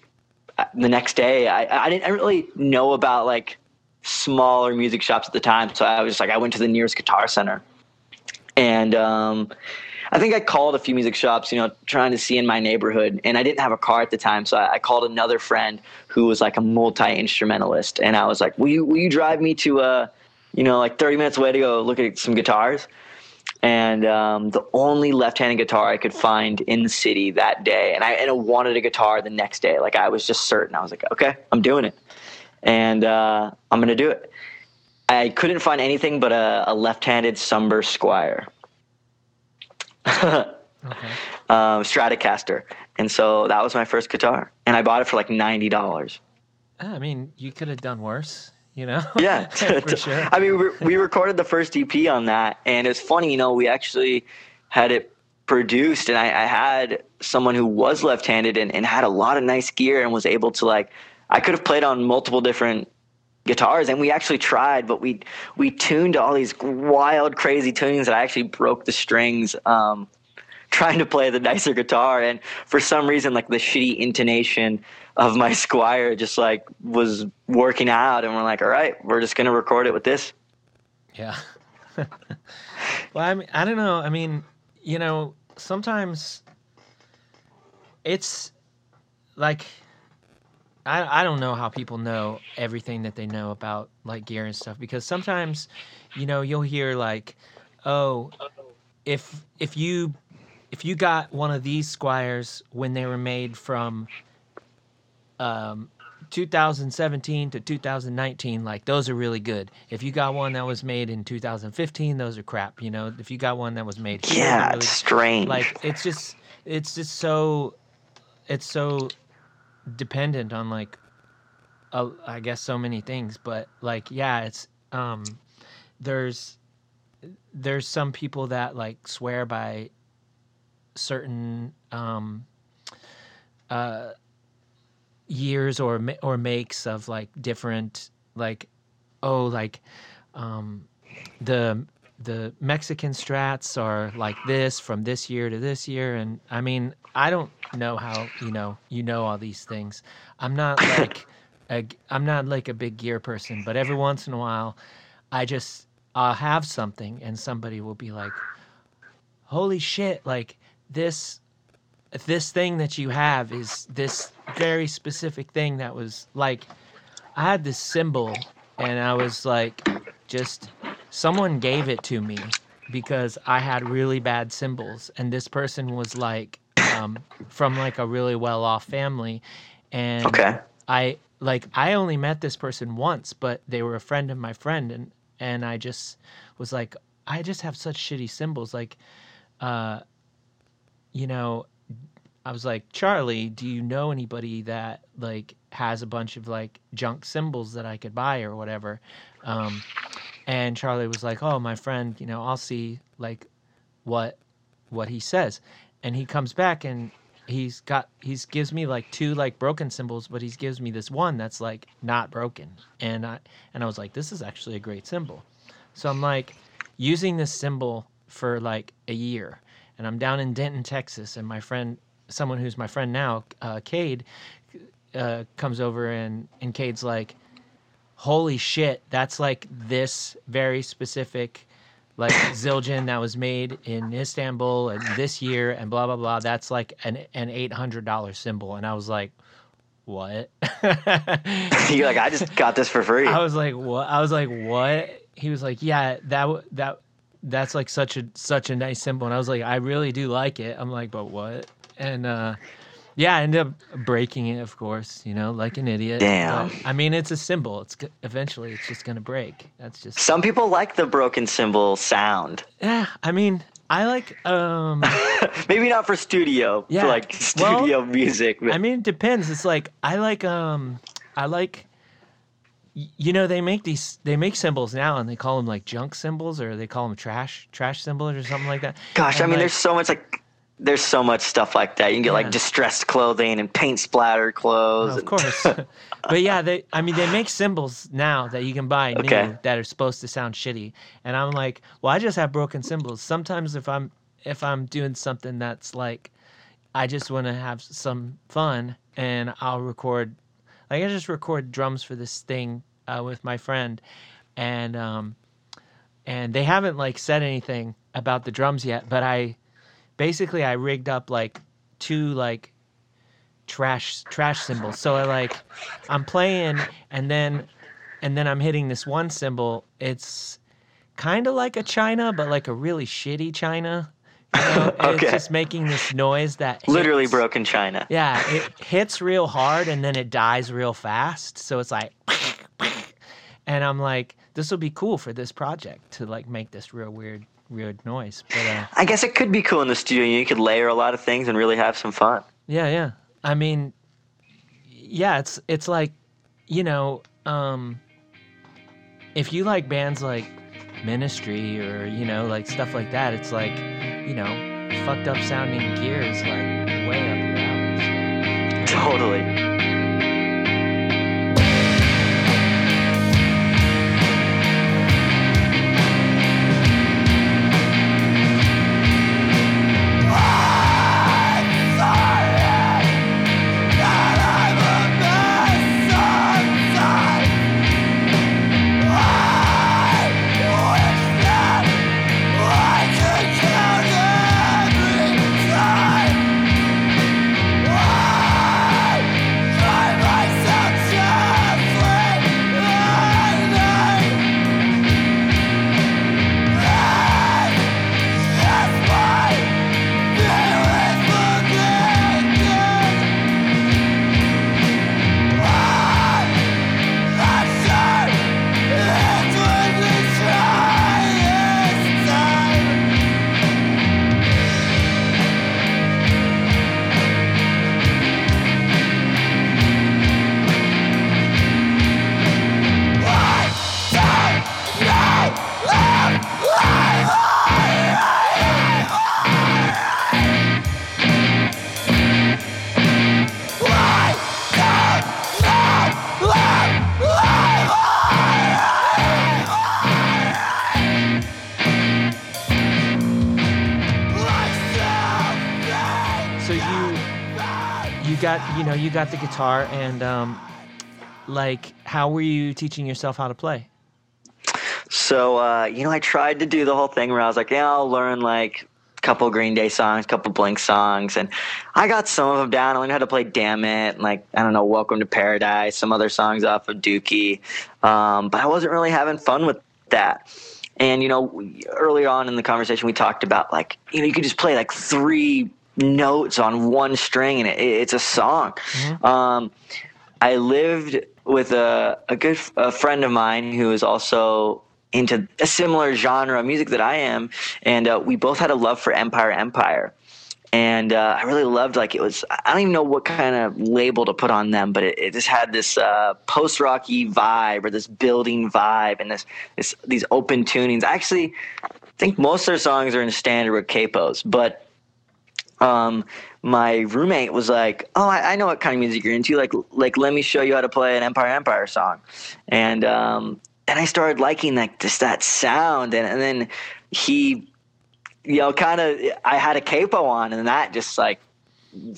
the next day, I, I didn't really know about like smaller music shops at the time. So I was like, I went to the nearest guitar center. And um, I think I called a few music shops, you know, trying to see in my neighborhood, and I didn't have a car at the time, so I, I called another friend who was like a multi instrumentalist, and I was like, "Will you will you drive me to uh, you know, like 30 minutes away to go look at some guitars?" And um, the only left-handed guitar I could find in the city that day, and I and I wanted a guitar the next day. Like I was just certain. I was like, "Okay, I'm doing it," and uh, I'm gonna do it. I couldn't find anything but a, a left-handed Sumber Squier okay. [laughs] um, Stratocaster, and so that was my first guitar, and I bought it for like ninety dollars. I mean, you could have done worse, you know. [laughs] yeah, [laughs] for sure. I mean, we, we recorded the first EP on that, and it's funny, you know, we actually had it produced, and I, I had someone who was left-handed and, and had a lot of nice gear and was able to like, I could have played on multiple different guitars and we actually tried but we we tuned all these wild crazy tunings that i actually broke the strings um, trying to play the nicer guitar. And for some reason like the shitty intonation of my [laughs] Squier just like was working out. And we're like all right we're just gonna record it with this. Yeah. [laughs] Well i mean i don't know. I mean you know sometimes it's like I, I don't know how people know everything that they know about like gear and stuff because sometimes you know you'll hear like oh if if you if you got one of these Squiers when they were made from um 2017 to 2019 like those are really good. If you got one that was made in 2015 those are crap you know? If you got one that was made yeah really, it's strange. Like it's just it's just so it's so dependent on like I guess so many things, but like yeah, it's um there's there's some people that like swear by certain um uh years or or makes of like different like oh like um the the Mexican strats are like this from this year to this year and I mean I don't know how you know you know all these things. I'm not [coughs] like a, I'm not like a big gear person, but every once in a while, I just I'll have something and somebody will be like, "Holy shit! Like this." This thing that you have is this very specific thing that was like, I had this cymbal and I was like, just someone gave it to me because I had really bad cymbals, and this person was like, um, from like a really well off family, and okay. I like I only met this person once, but they were a friend of my friend, and and I just was like, I just have such shitty cymbals, like, uh, you know, I was like, Charlie, do you know anybody that like has a bunch of like junk cymbals that I could buy or whatever? Um, and Charlie was like, oh, my friend, you know, I'll see like what what he says. And he comes back and he's got he's gives me like two like broken cymbals, but he gives me this one that's like not broken. And i and i was like this is actually a great cymbal." so i'm like using this cymbal for like a year. And i'm down in denton texas and my friend someone who's my friend now uh cade uh, comes over and and cade's like holy shit that's like this very specific like [coughs] Zildjian that was made in Istanbul and this year and blah blah blah. That's like an an eight hundred dollar cymbal, and I was like, what? [laughs] You're like, I just got this for free. I was like, what? I was like, what? He was like, yeah, that that that's like such a such a nice cymbal, and I was like, I really do like it. I'm like, but what? And uh, yeah, I ended up breaking it, of course, you know, like an idiot. Damn. But, I mean, it's a cymbal. It's eventually it's just gonna break. That's just. Some people like the broken cymbal sound. Yeah, I mean, I like um [laughs] maybe not for studio, yeah, for like studio well, music. But... I mean, it depends. It's like I like um I like you know they make these they make cymbals now and they call them like junk cymbals or they call them trash trash cymbals or something like that. Gosh, and I mean, like, there's so much like there's so much stuff like that. You can get Yeah. like distressed clothing and paint splatter clothes. Of course. [laughs] but yeah, they I mean they make cymbals now that you can buy new that are supposed to sound shitty. And I'm like, well, I just have broken cymbals. Sometimes if I'm if I'm doing something that's like I just want to have some fun and I'll record like I just record drums for this thing uh, with my friend and um and they haven't like said anything about the drums yet, but I basically I rigged up like two like trash trash cymbals. So I like I'm playing and then and then I'm hitting this one cymbal. It's kind of like a china, but like a really shitty china. You know? Okay. It's just making this noise that Literally hits- broken china. Yeah, it hits real hard and then it dies real fast. So it's like, and I'm like, this will be cool for this project to like make this real weird, weird noise. But uh, I guess it could be cool in the studio. You could layer a lot of things and really have some fun. Yeah, yeah. I mean, yeah, it's it's like, you know, um, if you like bands like Ministry or you know like stuff like that, it's like, you know, fucked up sounding gear is like way up your alley. so. [laughs] Totally. You got the guitar and um, like how were you teaching yourself how to play? So, uh, you know, I tried to do the whole thing where I was like, yeah, I'll learn like a couple Green Day songs, couple Blink songs. And I got some of them down. I learned how to play Dammit, and like, I don't know, Welcome to Paradise, some other songs off of Dookie. Um, but I wasn't really having fun with that. And, you know, earlier on in the conversation, we talked about like, you know, you could just play like three notes on one string and it, it's a song. Um, I lived with a, a good a friend of mine who is also into a similar genre of music that I am, and uh, we both had a love for Empire Empire. And uh, I really loved like it was. I don't even know what kind of label to put on them, but it, it just had this uh, post rocky vibe or this building vibe and this, this these open tunings. Actually I actually think most of their songs are in standard with capos, but um, my roommate was like, "Oh, I, I know what kind of music you're into. Like, like let me show you how to play an Empire Empire song." And um, and I started liking like just that sound, and, and then he, you know, kind of I had a capo on, and that just like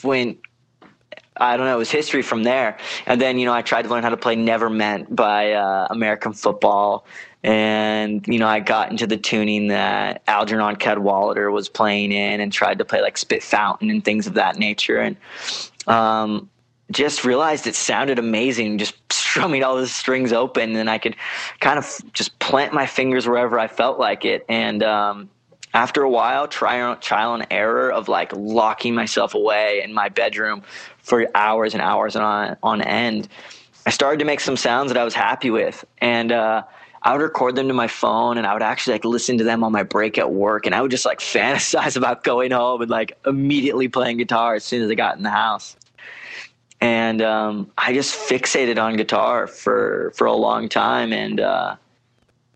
went. I don't know. It was history from there, and then you know I tried to learn how to play "Never Meant" by uh, American Football, and you know I got into the tuning that Algernon Cadwallader was playing in, and tried to play like Spit Fountain and things of that nature, and um, just realized it sounded amazing. Just [laughs] strumming all the strings open, and I could kind of just plant my fingers wherever I felt like it, and um, after a while, trial, trial and error of like locking myself away in my bedroom for hours and hours and on on end, I started to make some sounds that I was happy with, and uh, I would record them to my phone, and I would actually like listen to them on my break at work, and I would just like [laughs] fantasize about going home and like immediately playing guitar as soon as I got in the house. And um, I just fixated on guitar for for a long time, and uh,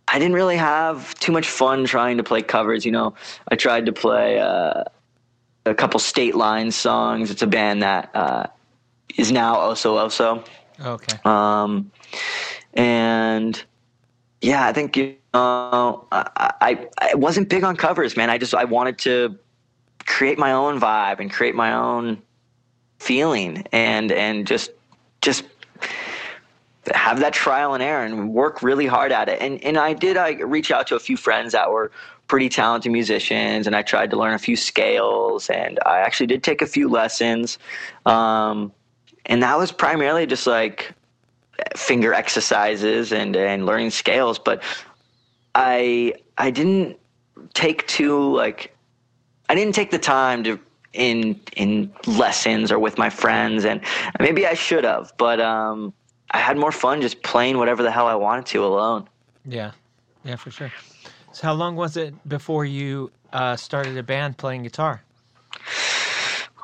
I didn't really have too much fun trying to play covers. You know, I tried to play uh, a couple State Line songs. It's a band that uh, is now Oso Oso. Okay. Um, and yeah, I think you know, I, I I wasn't big on covers, man. I just I wanted to create my own vibe and create my own feeling and and just just have that trial and error and work really hard at it. And and I did I reach out to a few friends that were pretty talented musicians and I tried to learn a few scales and I actually did take a few lessons. Um, and that was primarily just like finger exercises and and learning scales, but I I didn't take too like I didn't take the time to in in lessons or with my friends and maybe I should have, but um I had more fun just playing whatever the hell I wanted to alone. Yeah. Yeah, for sure. So how long was it before you uh, started a band playing guitar?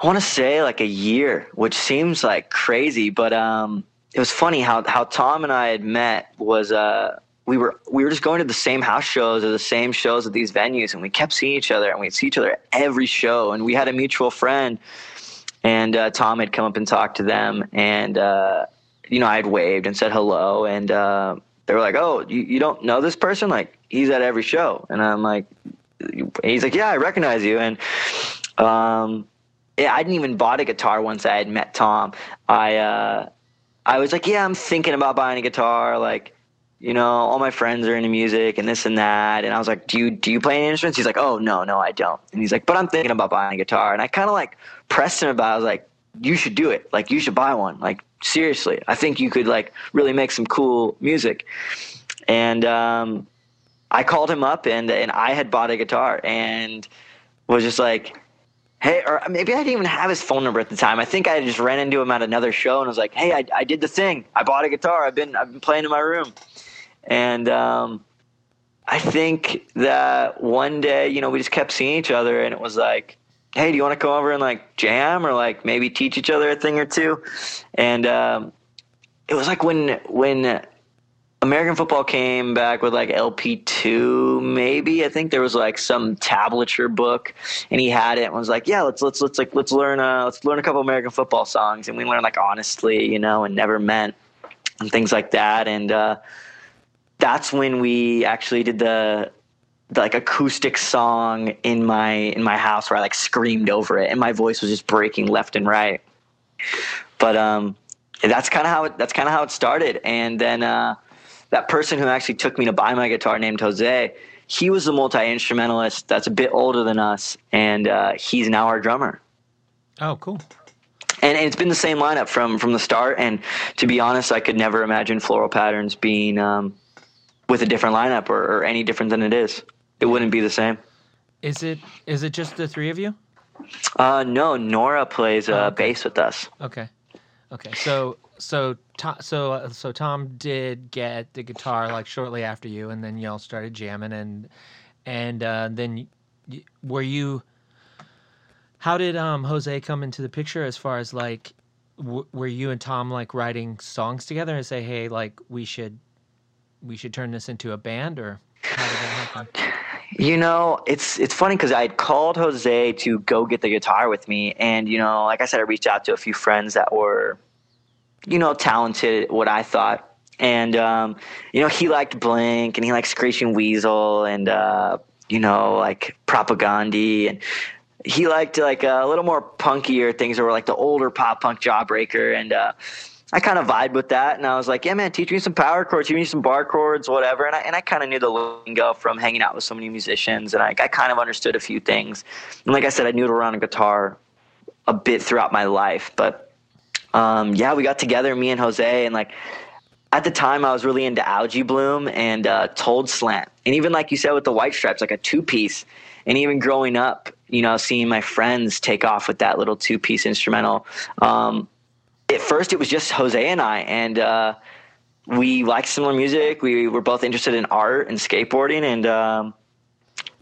I want to say like a year, which seems like crazy, but um, it was funny how how Tom and I had met was uh, we were we were just going to the same house shows or the same shows at these venues, and we kept seeing each other, and we'd see each other at every show, and we had a mutual friend, and uh, Tom had come up and talked to them, and uh, you know I had waved and said hello, and uh, they were like, "Oh, you, you don't know this person? Like he's at every show," and I'm like, "He's like, yeah, I recognize you," and um, yeah, I didn't even bought a guitar once I had met Tom. I uh, I was like, yeah, I'm thinking about buying a guitar. Like, you know, all my friends are into music and this and that. And I was like, do you do you play any instruments? He's like, oh no, no, I don't. And he's like, but I'm thinking about buying a guitar. And I kind of like pressed him about. It. I was like, you should do it. Like, you should buy one. Like, seriously, I think you could like really make some cool music. And um, I called him up and and I had bought a guitar and was just like hey, or maybe I didn't even have his phone number at the time. I think I just ran into him at another show and was like, hey, I, I did the thing. I bought a guitar. I've been I've been playing in my room, and um, I think that one day, you know, we just kept seeing each other, and it was like. Hey, do you want to come over and like jam or like maybe teach each other a thing or two? And um, it was like when when American football came back with like LP2 maybe. I think there was like some tablature book and he had it and was like yeah let's let's let's like let's learn uh let's learn a couple American football songs and we learned like honestly you know and never meant and things like that. And uh that's when we actually did the, the like acoustic song in my in my house where I like screamed over it and my voice was just breaking left and right. But um that's kind of how it that's kind of how it started. And then uh that person who actually took me to buy my guitar named Jose, he was a multi instrumentalist that's a bit older than us, and uh, he's now our drummer. Oh, cool. And, and, it's been the same lineup from from the start. And to be honest, I could never imagine Floral Patterns being um, with a different lineup or, or, any different than it is. It wouldn't be the same. Is it is it just the three of you? Uh, no, Nora plays uh, oh, okay. bass with us. Okay, okay. So so so uh, so Tom did get the guitar like shortly after you, and then y'all started jamming, and and uh, then were you? How did um, Jose come into the picture as far as like? W- were you and Tom like writing songs together and say, hey, like we should we should turn this into a band, or? You know, it's it's funny because I had called Jose to go get the guitar with me, and you know, like I said, I reached out to a few friends that were you know, talented, what I thought. And, um, you know, he liked Blink and he liked Screeching Weasel and, uh, you know, like Propagandhi. And he liked like a little more punkier things that were like the older pop punk Jawbreaker. And, uh, I kind of vibe with that, and I was like, "Yeah, man, teach me some power chords, teach me some bar chords, whatever." And I and I kind of knew the lingo from hanging out with so many musicians, and I, I kind of understood a few things. And like I said, I noodled around a guitar a bit throughout my life, but um, yeah, we got together, me and Jose, and like at the time I was really into Algae Bloom and uh, Told Slant, and even like you said with the White Stripes, like a two piece. And even growing up, you know, seeing my friends take off with that little two piece instrumental. Um, at first, it was just Jose and I, and uh, we liked similar music. We were both interested in art and skateboarding, and um,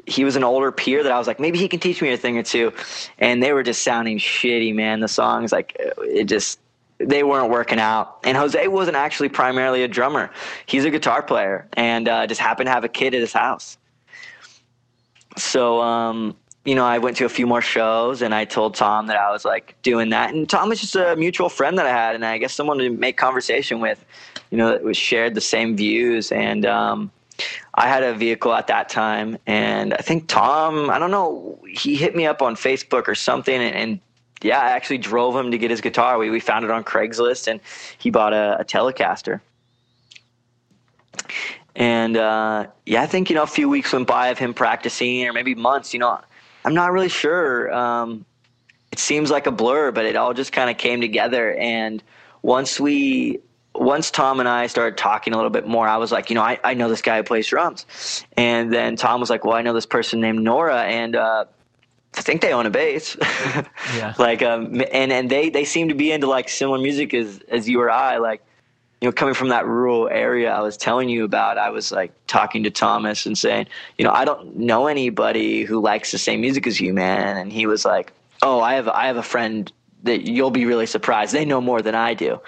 he was an older peer that I was like, maybe he can teach me a thing or two. And they were just sounding shitty, man. The songs, like, it just, they weren't working out. And Jose wasn't actually primarily a drummer, he's a guitar player and uh, just happened to have a kid at his house. So, um, you know, I went to a few more shows and I told Tom that I was like doing that. And Tom was just a mutual friend that I had, and I guess someone to make conversation with, you know, that was shared the same views. And um, I had a vehicle at that time, and I think Tom, I don't know, he hit me up on Facebook or something, and, and yeah, I actually drove him to get his guitar. We we found it on Craigslist, and he bought a, a Telecaster. And uh, yeah, I think you know a few weeks went by of him practicing, or maybe months. You know, I'm not really sure. Um, it seems like a blur, but it all just kind of came together. And once we, once Tom and I started talking a little bit more, I was like, you know, I, I know this guy who plays drums. And then Tom was like, well, I know this person named Nora, and uh, I think they own a bass. [laughs] yeah. Like, um, and and they they seem to be into like similar music as as you or I. Like, you know, coming from that rural area I was telling you about, I was like talking to Thomas and saying, you know, I don't know anybody who likes the same music as you, man. And he was like, oh, I have I have a friend that you'll be really surprised. They know more than I do,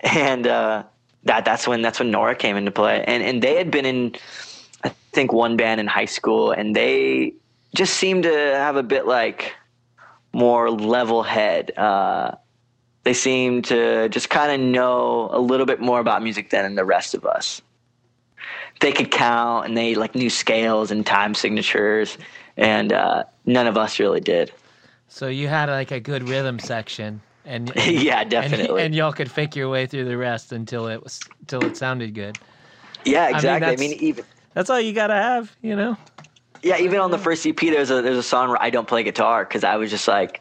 and uh, that that's when that's when Nora came into play. And and they had been in, I think, one band in high school, and they just seemed to have a bit like more level head. Uh, they seemed to just kind of know a little bit more about music than the rest of us. They could count and they like knew scales and time signatures, and uh, none of us really did. So you had like a good rhythm section, and, [laughs] and yeah, definitely, and, and, y'all could fake your way through the rest until it was until it sounded good. Yeah, exactly. I mean, I mean even that's all you gotta have, you know. Yeah, even on the first EP, there's a there's a song where I don't play guitar because I was just like,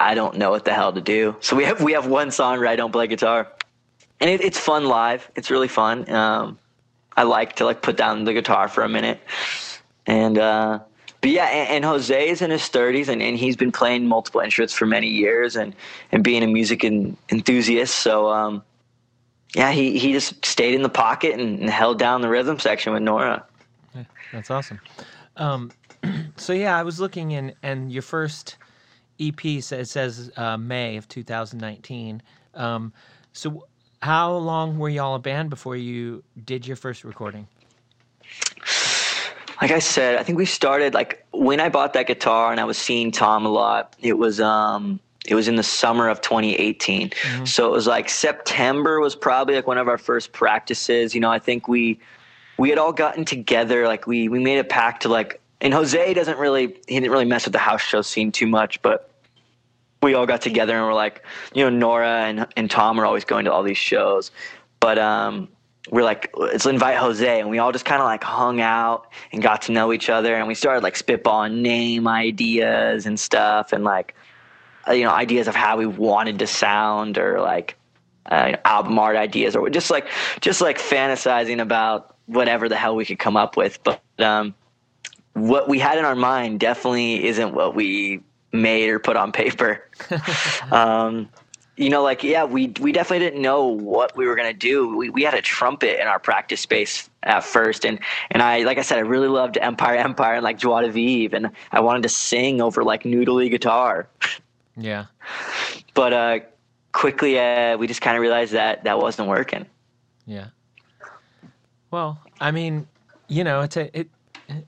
I don't know what the hell to do. So we have we have one song where I don't play guitar, and it, it's fun live. It's really fun. Um, I like to like put down the guitar for a minute, and uh, but yeah, and, and Jose is in his thirties, and, and he's been playing multiple instruments for many years, and and being a music in, enthusiast. So um, yeah, he he just stayed in the pocket and, and held down the rhythm section with Nora. Yeah, that's awesome. Um, [clears throat] so yeah, I was looking in, and your first EP says, says uh, May of 2019. Um, so, how long were y'all a band before you did your first recording? Like I said, I think we started like when I bought that guitar and I was seeing Tom a lot. It was um, it was in the summer of 2018. Mm-hmm. So it was like September was probably like one of our first practices. You know, I think we we had all gotten together. Like we we made a pact to like and Jose doesn't really he didn't really mess with the house show scene too much, but we all got together and we're like, you know, Nora and and Tom are always going to all these shows, but um, we're like, let's invite Jose, and we all just kind of like hung out and got to know each other, and we started like spitballing name ideas and stuff, and like, uh, you know, ideas of how we wanted to sound or like uh, album art ideas or just like just like fantasizing about whatever the hell we could come up with, but um what we had in our mind definitely isn't what we made or put on paper. [laughs] um, you know, like yeah, we we definitely didn't know what we were gonna do. We we had a trumpet in our practice space at first, and and I like I said, I really loved Empire [laughs] Empire and like Joie de Vivre, and I wanted to sing over like noodly guitar. Yeah. But uh, quickly, uh, we just kind of realized that that wasn't working. Yeah. Well, I mean, you know, it's a, it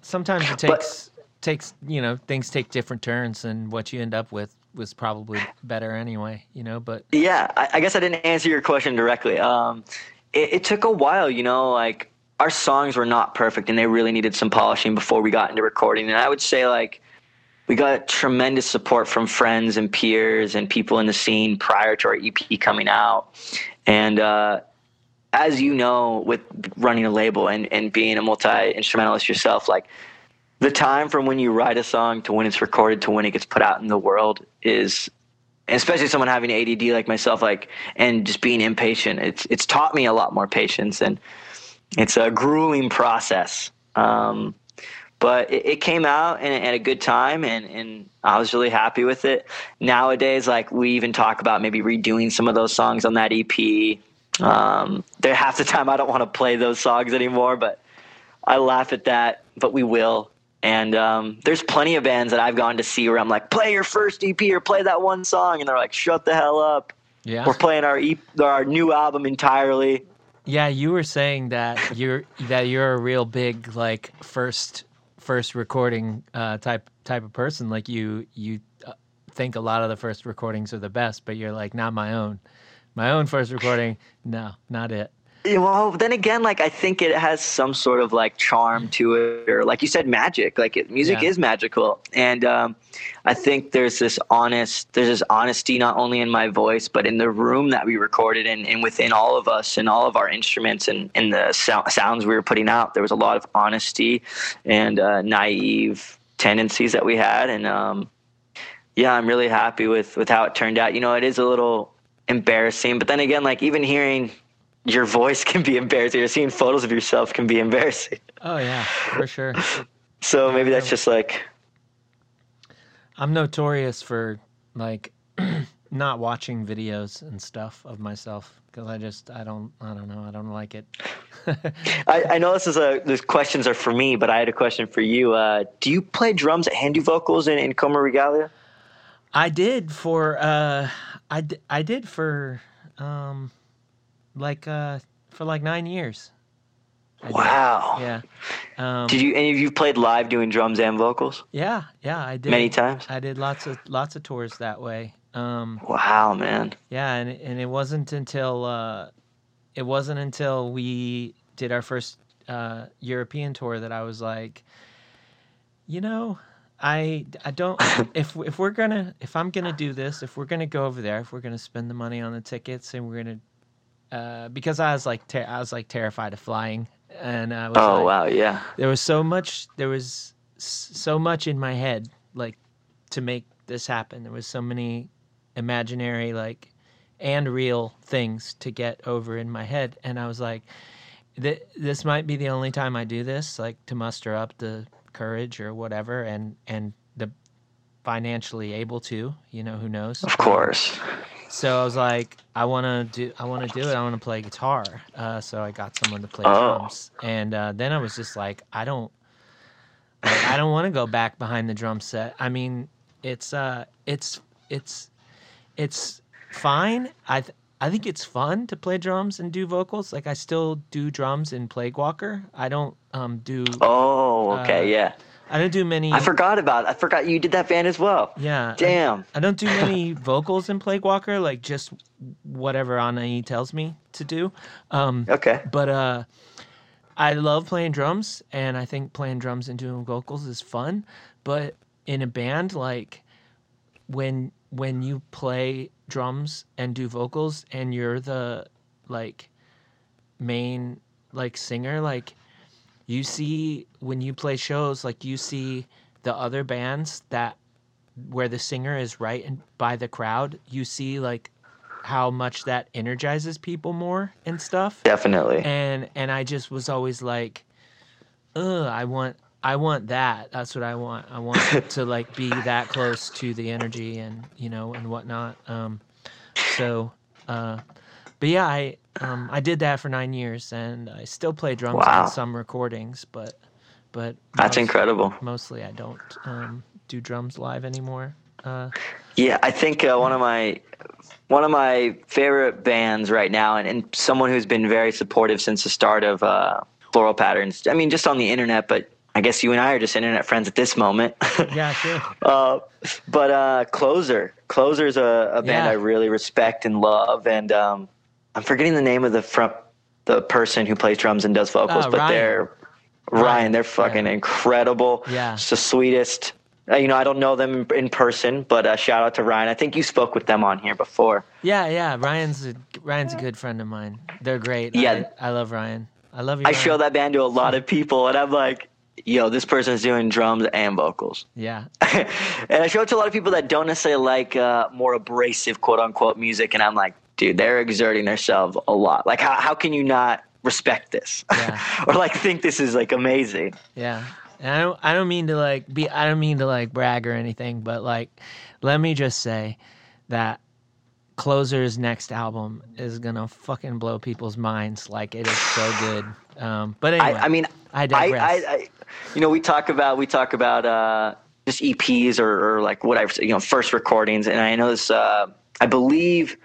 sometimes it takes but, takes you know things take different turns, and what you end up with was probably better anyway. You know, but yeah, I, I guess I didn't answer your question directly. Um, it, it took a while, you know, like our songs were not perfect, and they really needed some polishing before we got into recording. And I would say like we got tremendous support from friends and peers and people in the scene prior to our EP coming out. And uh, as you know, with running a label and, and being a multi instrumentalist yourself, like the time from when you write a song to when it's recorded to when it gets put out in the world is especially someone having ADD like myself, like and just being impatient. It's it's taught me a lot more patience, and it's a grueling process. Um, but it, came out and at a good time, and and I was really happy with it. Nowadays, like we even talk about maybe redoing some of those songs on that EP. Um, there half the time I don't want to play those songs anymore, but I laugh at that. But we will. And um, there's plenty of bands that I've gone to see where I'm like, play your first EP or play that one song, and they're like, shut the hell up. Yeah, we're playing our EP, our new album entirely. Yeah, you were saying that you're that you're a real big like first first recording uh, type type of person. Like you you uh, think a lot of the first recordings are the best, but you're like not my own. My own first recording, no, not it. Well, then again, like I think it has some sort of like charm to it, or like you said, magic. Like it, music Yeah. is magical, and um, I think there's this honest, there's this honesty not only in my voice, but in the room that we recorded in, and within all of us, and all of our instruments, and, and the sou- sounds we were putting out. There was a lot of honesty and uh, naive tendencies that we had, and um, yeah, I'm really happy with with how it turned out. You know, it is a little embarrassing, but then again, like even hearing your voice [laughs] can be embarrassing. Or seeing photos of yourself can be embarrassing. Oh yeah, for sure. So maybe that's just like, I'm notorious for like [clears throat] not watching videos and stuff of myself because I just I don't I don't know I don't like it. [laughs] I, I know this is a these questions are for me, but I had a question for you. Uh, do you play drums at Handy Vocals in, in Coma Regalia? I did for uh I, d- I did for um like uh for like nine years. I did. Wow. Yeah. Um, Did you any of you played live doing drums and vocals yeah, yeah, I did. many times? I did lots of lots of tours that way. Um, Wow, man. yeah, and and it wasn't until uh, it wasn't until we did our first uh, European tour that I was like, you know, I I don't [laughs] if if we're gonna if I'm gonna do this if we're gonna go over there if we're gonna spend the money on the tickets and we're gonna uh, because I was like ter- I was like terrified of flying and I was Oh like, wow, yeah. there was so much there was so much in my head like to make this happen there was so many imaginary like and real things to get over in my head and i was like th- this might be the only time i do this like to muster up the courage or whatever and and the financially able to you know who knows Of course. So I was like, I want to do, I want to do it. I want to play guitar. Uh, so I got someone to play Oh. drums, and uh, then I was just like, I don't, like, I don't want to go back behind the drum set. I mean, it's, uh, it's, it's, it's fine. I, th- I think it's fun to play drums and do vocals. Like I still do drums in Plague Walker. I don't um do, Oh, okay, Uh, yeah. I don't do many. I forgot about. I forgot you did that band as well. Yeah. Damn. I don't do many [laughs] vocals in Plague Walker, like just whatever Anai tells me to do. Um, Okay. but uh, I love playing drums, and I think playing drums and doing vocals is fun. But in a band, like when when you play drums and do vocals, and you're the like main like singer, like you see when you play shows, like you see the other bands that where the singer is right and by the crowd, you see like how much that energizes people more and stuff. Definitely. And and I just was always like, ugh, I want I want that. That's what I want. I want [laughs] to like be that close to the energy and you know and whatnot. Um, so, uh, but yeah, I um, I did that for nine years, and I still play drums Wow. on some recordings, but but That's most- incredible. Mostly, I don't um, do drums live anymore. Uh, Yeah, I think uh, one of my one of my favorite bands right now, and, and someone who's been very supportive since the start of uh, Floral Patterns. I mean, just on the internet, but I guess you and I are just internet friends at this moment. [laughs] yeah, sure. uh, but uh, Closer, Closer is a, a band Yeah. I really respect and love, and um, I'm forgetting the name of the front the person who plays drums and does vocals, Uh, but Ryan. they're Ryan. Ryan, They're fucking yeah. incredible. Yeah. it's the sweetest. Uh, you know, I don't know them in, person, but uh, shout out to Ryan. I think you spoke with them on here before. Yeah, yeah. Ryan's a, Ryan's a good friend of mine. They're great. Yeah. I, I love Ryan. I love you. I Ryan. show that band to a lot of people, and I'm like, yo, this person's doing drums and vocals. Yeah, [laughs] and I show it to a lot of people that don't necessarily like uh, more abrasive, quote unquote, music, and I'm like, dude, they're exerting themselves a lot. Like, how, how can you not respect this? [laughs] Yeah. or like think this is like amazing? yeah. And I don't. I don't mean to like be. I don't mean to like brag or anything, but like, let me just say that Closer's next album is gonna fucking blow people's minds. Like it is so good. Um, but anyway, I, I mean, I digress. I, I, you know, we talk about we talk about uh, just EPs or, or like whatever, you know, first recordings, and I know this. Uh, I believe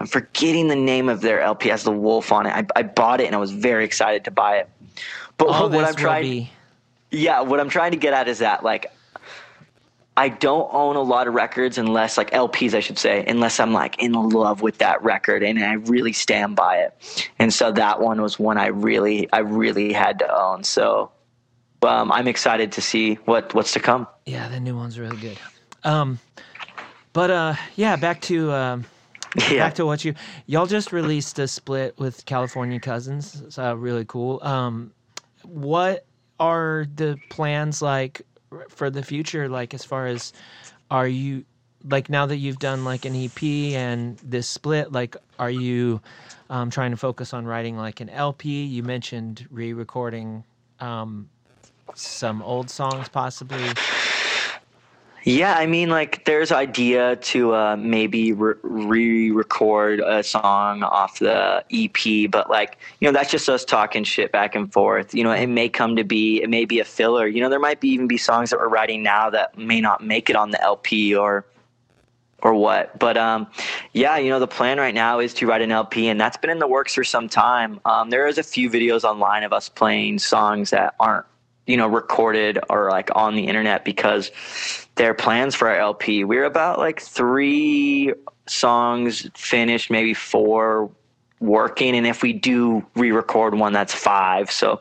I'm forgetting the name of their LP has the wolf on it. I, I bought it and I was very excited to buy it. But all what this I'm trying, be. yeah, what I'm trying to get at is that like I don't own a lot of records unless like LPs I should say unless I'm like in love with that record and I really stand by it. And so that one was one I really I really had to own. So um, I'm excited to see what what's to come. Yeah, the new one's really good. Um, but uh, yeah, back to um, yeah. back to what you y'all just released a split with California Cousins. So really cool. Um, what are the plans like for the future? Like as far as are you like now that you've done like an EP and this split? Like are you um, trying to focus on writing like an LP? You mentioned re-recording um, some old songs possibly. Yeah, I mean, like, there's idea to uh, maybe re-record a song off the EP, but like, you know, that's just us talking shit back and forth. You know, it may come to be, it may be a filler. You know, there might be even be songs that we're writing now that may not make it on the LP or or what. But um, yeah, you know, the plan right now is to write an LP, and that's been in the works for some time. Um, there is a few videos online of us playing songs that aren't you know recorded or like on the internet because their plans for our LP. We're about like three songs finished, maybe four working, and if we do re-record one, that's five. So,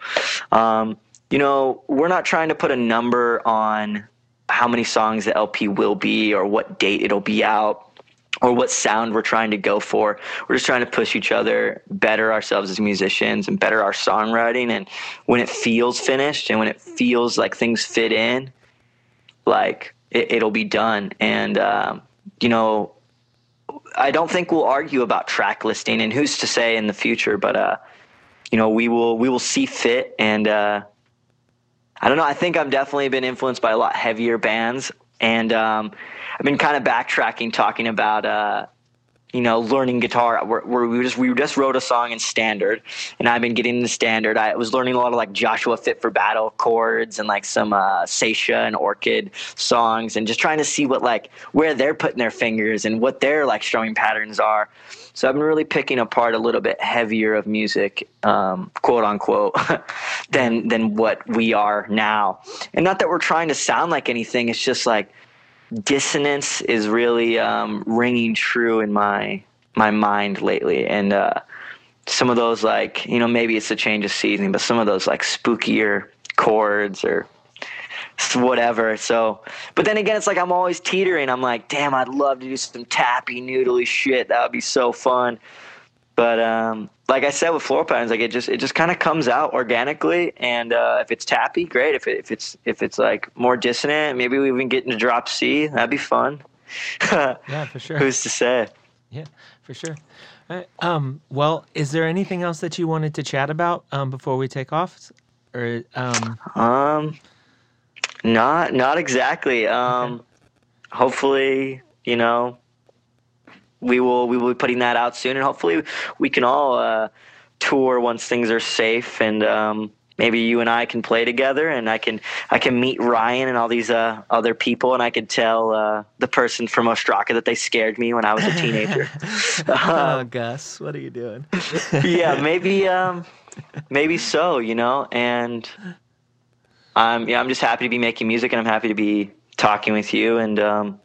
um, you know, we're not trying to put a number on how many songs the LP will be or what date it'll be out or what sound we're trying to go for. We're just trying to push each other, better ourselves as musicians, and better our songwriting. And when it feels finished and when it feels like things fit in, like it, will be done. And, um, you know, I don't think we'll argue about track listing and who's to say in the future, but, uh, you know, we will, we will see fit. And, uh, I don't know. I think I've definitely been influenced by a lot heavier bands. And, um, I've been kind of backtracking, talking about uh, you know learning guitar. Where, where we just we just wrote a song in standard, and I've been getting the standard. I was learning a lot of like Joshua Fit for Battle chords and like some uh, Saetia and Orchid songs, and just trying to see what like where they're putting their fingers and what their like strumming patterns are. So I've been really picking apart a little bit heavier of music, um, quote unquote, [laughs] than than what we are now. And not that we're trying to sound like anything. It's just like dissonance is really um, ringing true in my my mind lately, and uh, some of those like you know maybe it's a change of season, but some of those like spookier chords or [laughs] whatever. So, but then again, it's like I'm always teetering. I'm like, damn, I'd love to do some tappy noodly shit. That would be so fun. But um, like I said with Floral Patterns, like it just it just kind of comes out organically, and uh, if it's tappy, great. If it, if it's if it's like more dissonant, maybe we even get into drop C. That'd be fun. [laughs] yeah, for sure. Who's to say? Yeah, for sure. Right. Um, well, is there anything else that you wanted to chat about um, before we take off, or um? Um, not not exactly. Um, hopefully, you know, we will we will be putting that out soon, and hopefully we can all uh, tour once things are safe, and um, maybe you and I can play together, and I can I can meet Ryan and all these uh, other people, and I could tell uh, the person from Ostraka that they scared me when I was a teenager. [laughs] [laughs] oh, Gus, what are you doing? [laughs] yeah, maybe um, maybe so, you know, and. I'm yeah, I'm just happy to be making music, and I'm happy to be talking with you, and um,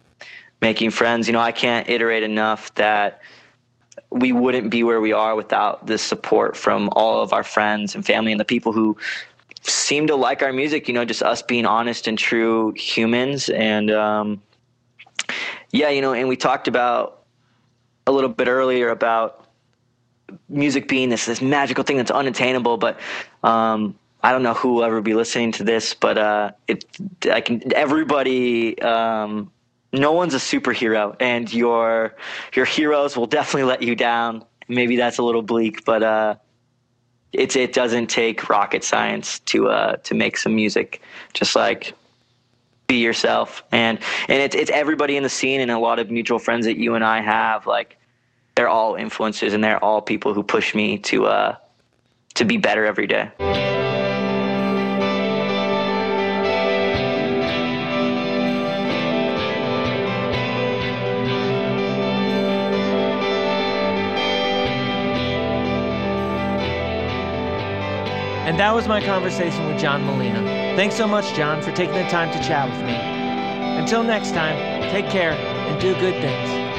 making friends. You know, I can't iterate enough that we wouldn't be where we are without the support from all of our friends and family and the people who seem to like our music. You know, just us being honest and true humans. And um, yeah, you know, and we talked about a little bit earlier about music being this this magical thing that's unattainable, but um, I don't know who will ever be listening to this, but uh, it I can everybody um, no one's a superhero, and your your heroes will definitely let you down. Maybe that's a little bleak, but uh, it's it doesn't take rocket science to uh, to make some music. Just like be yourself, and and it's it's everybody in the scene, and a lot of mutual friends that you and I have. Like they're all influences, and they're all people who push me to uh, to be better every day. And that was my conversation with John Molina. Thanks so much, John, for taking the time to chat with me. Until next time, take care and do good things.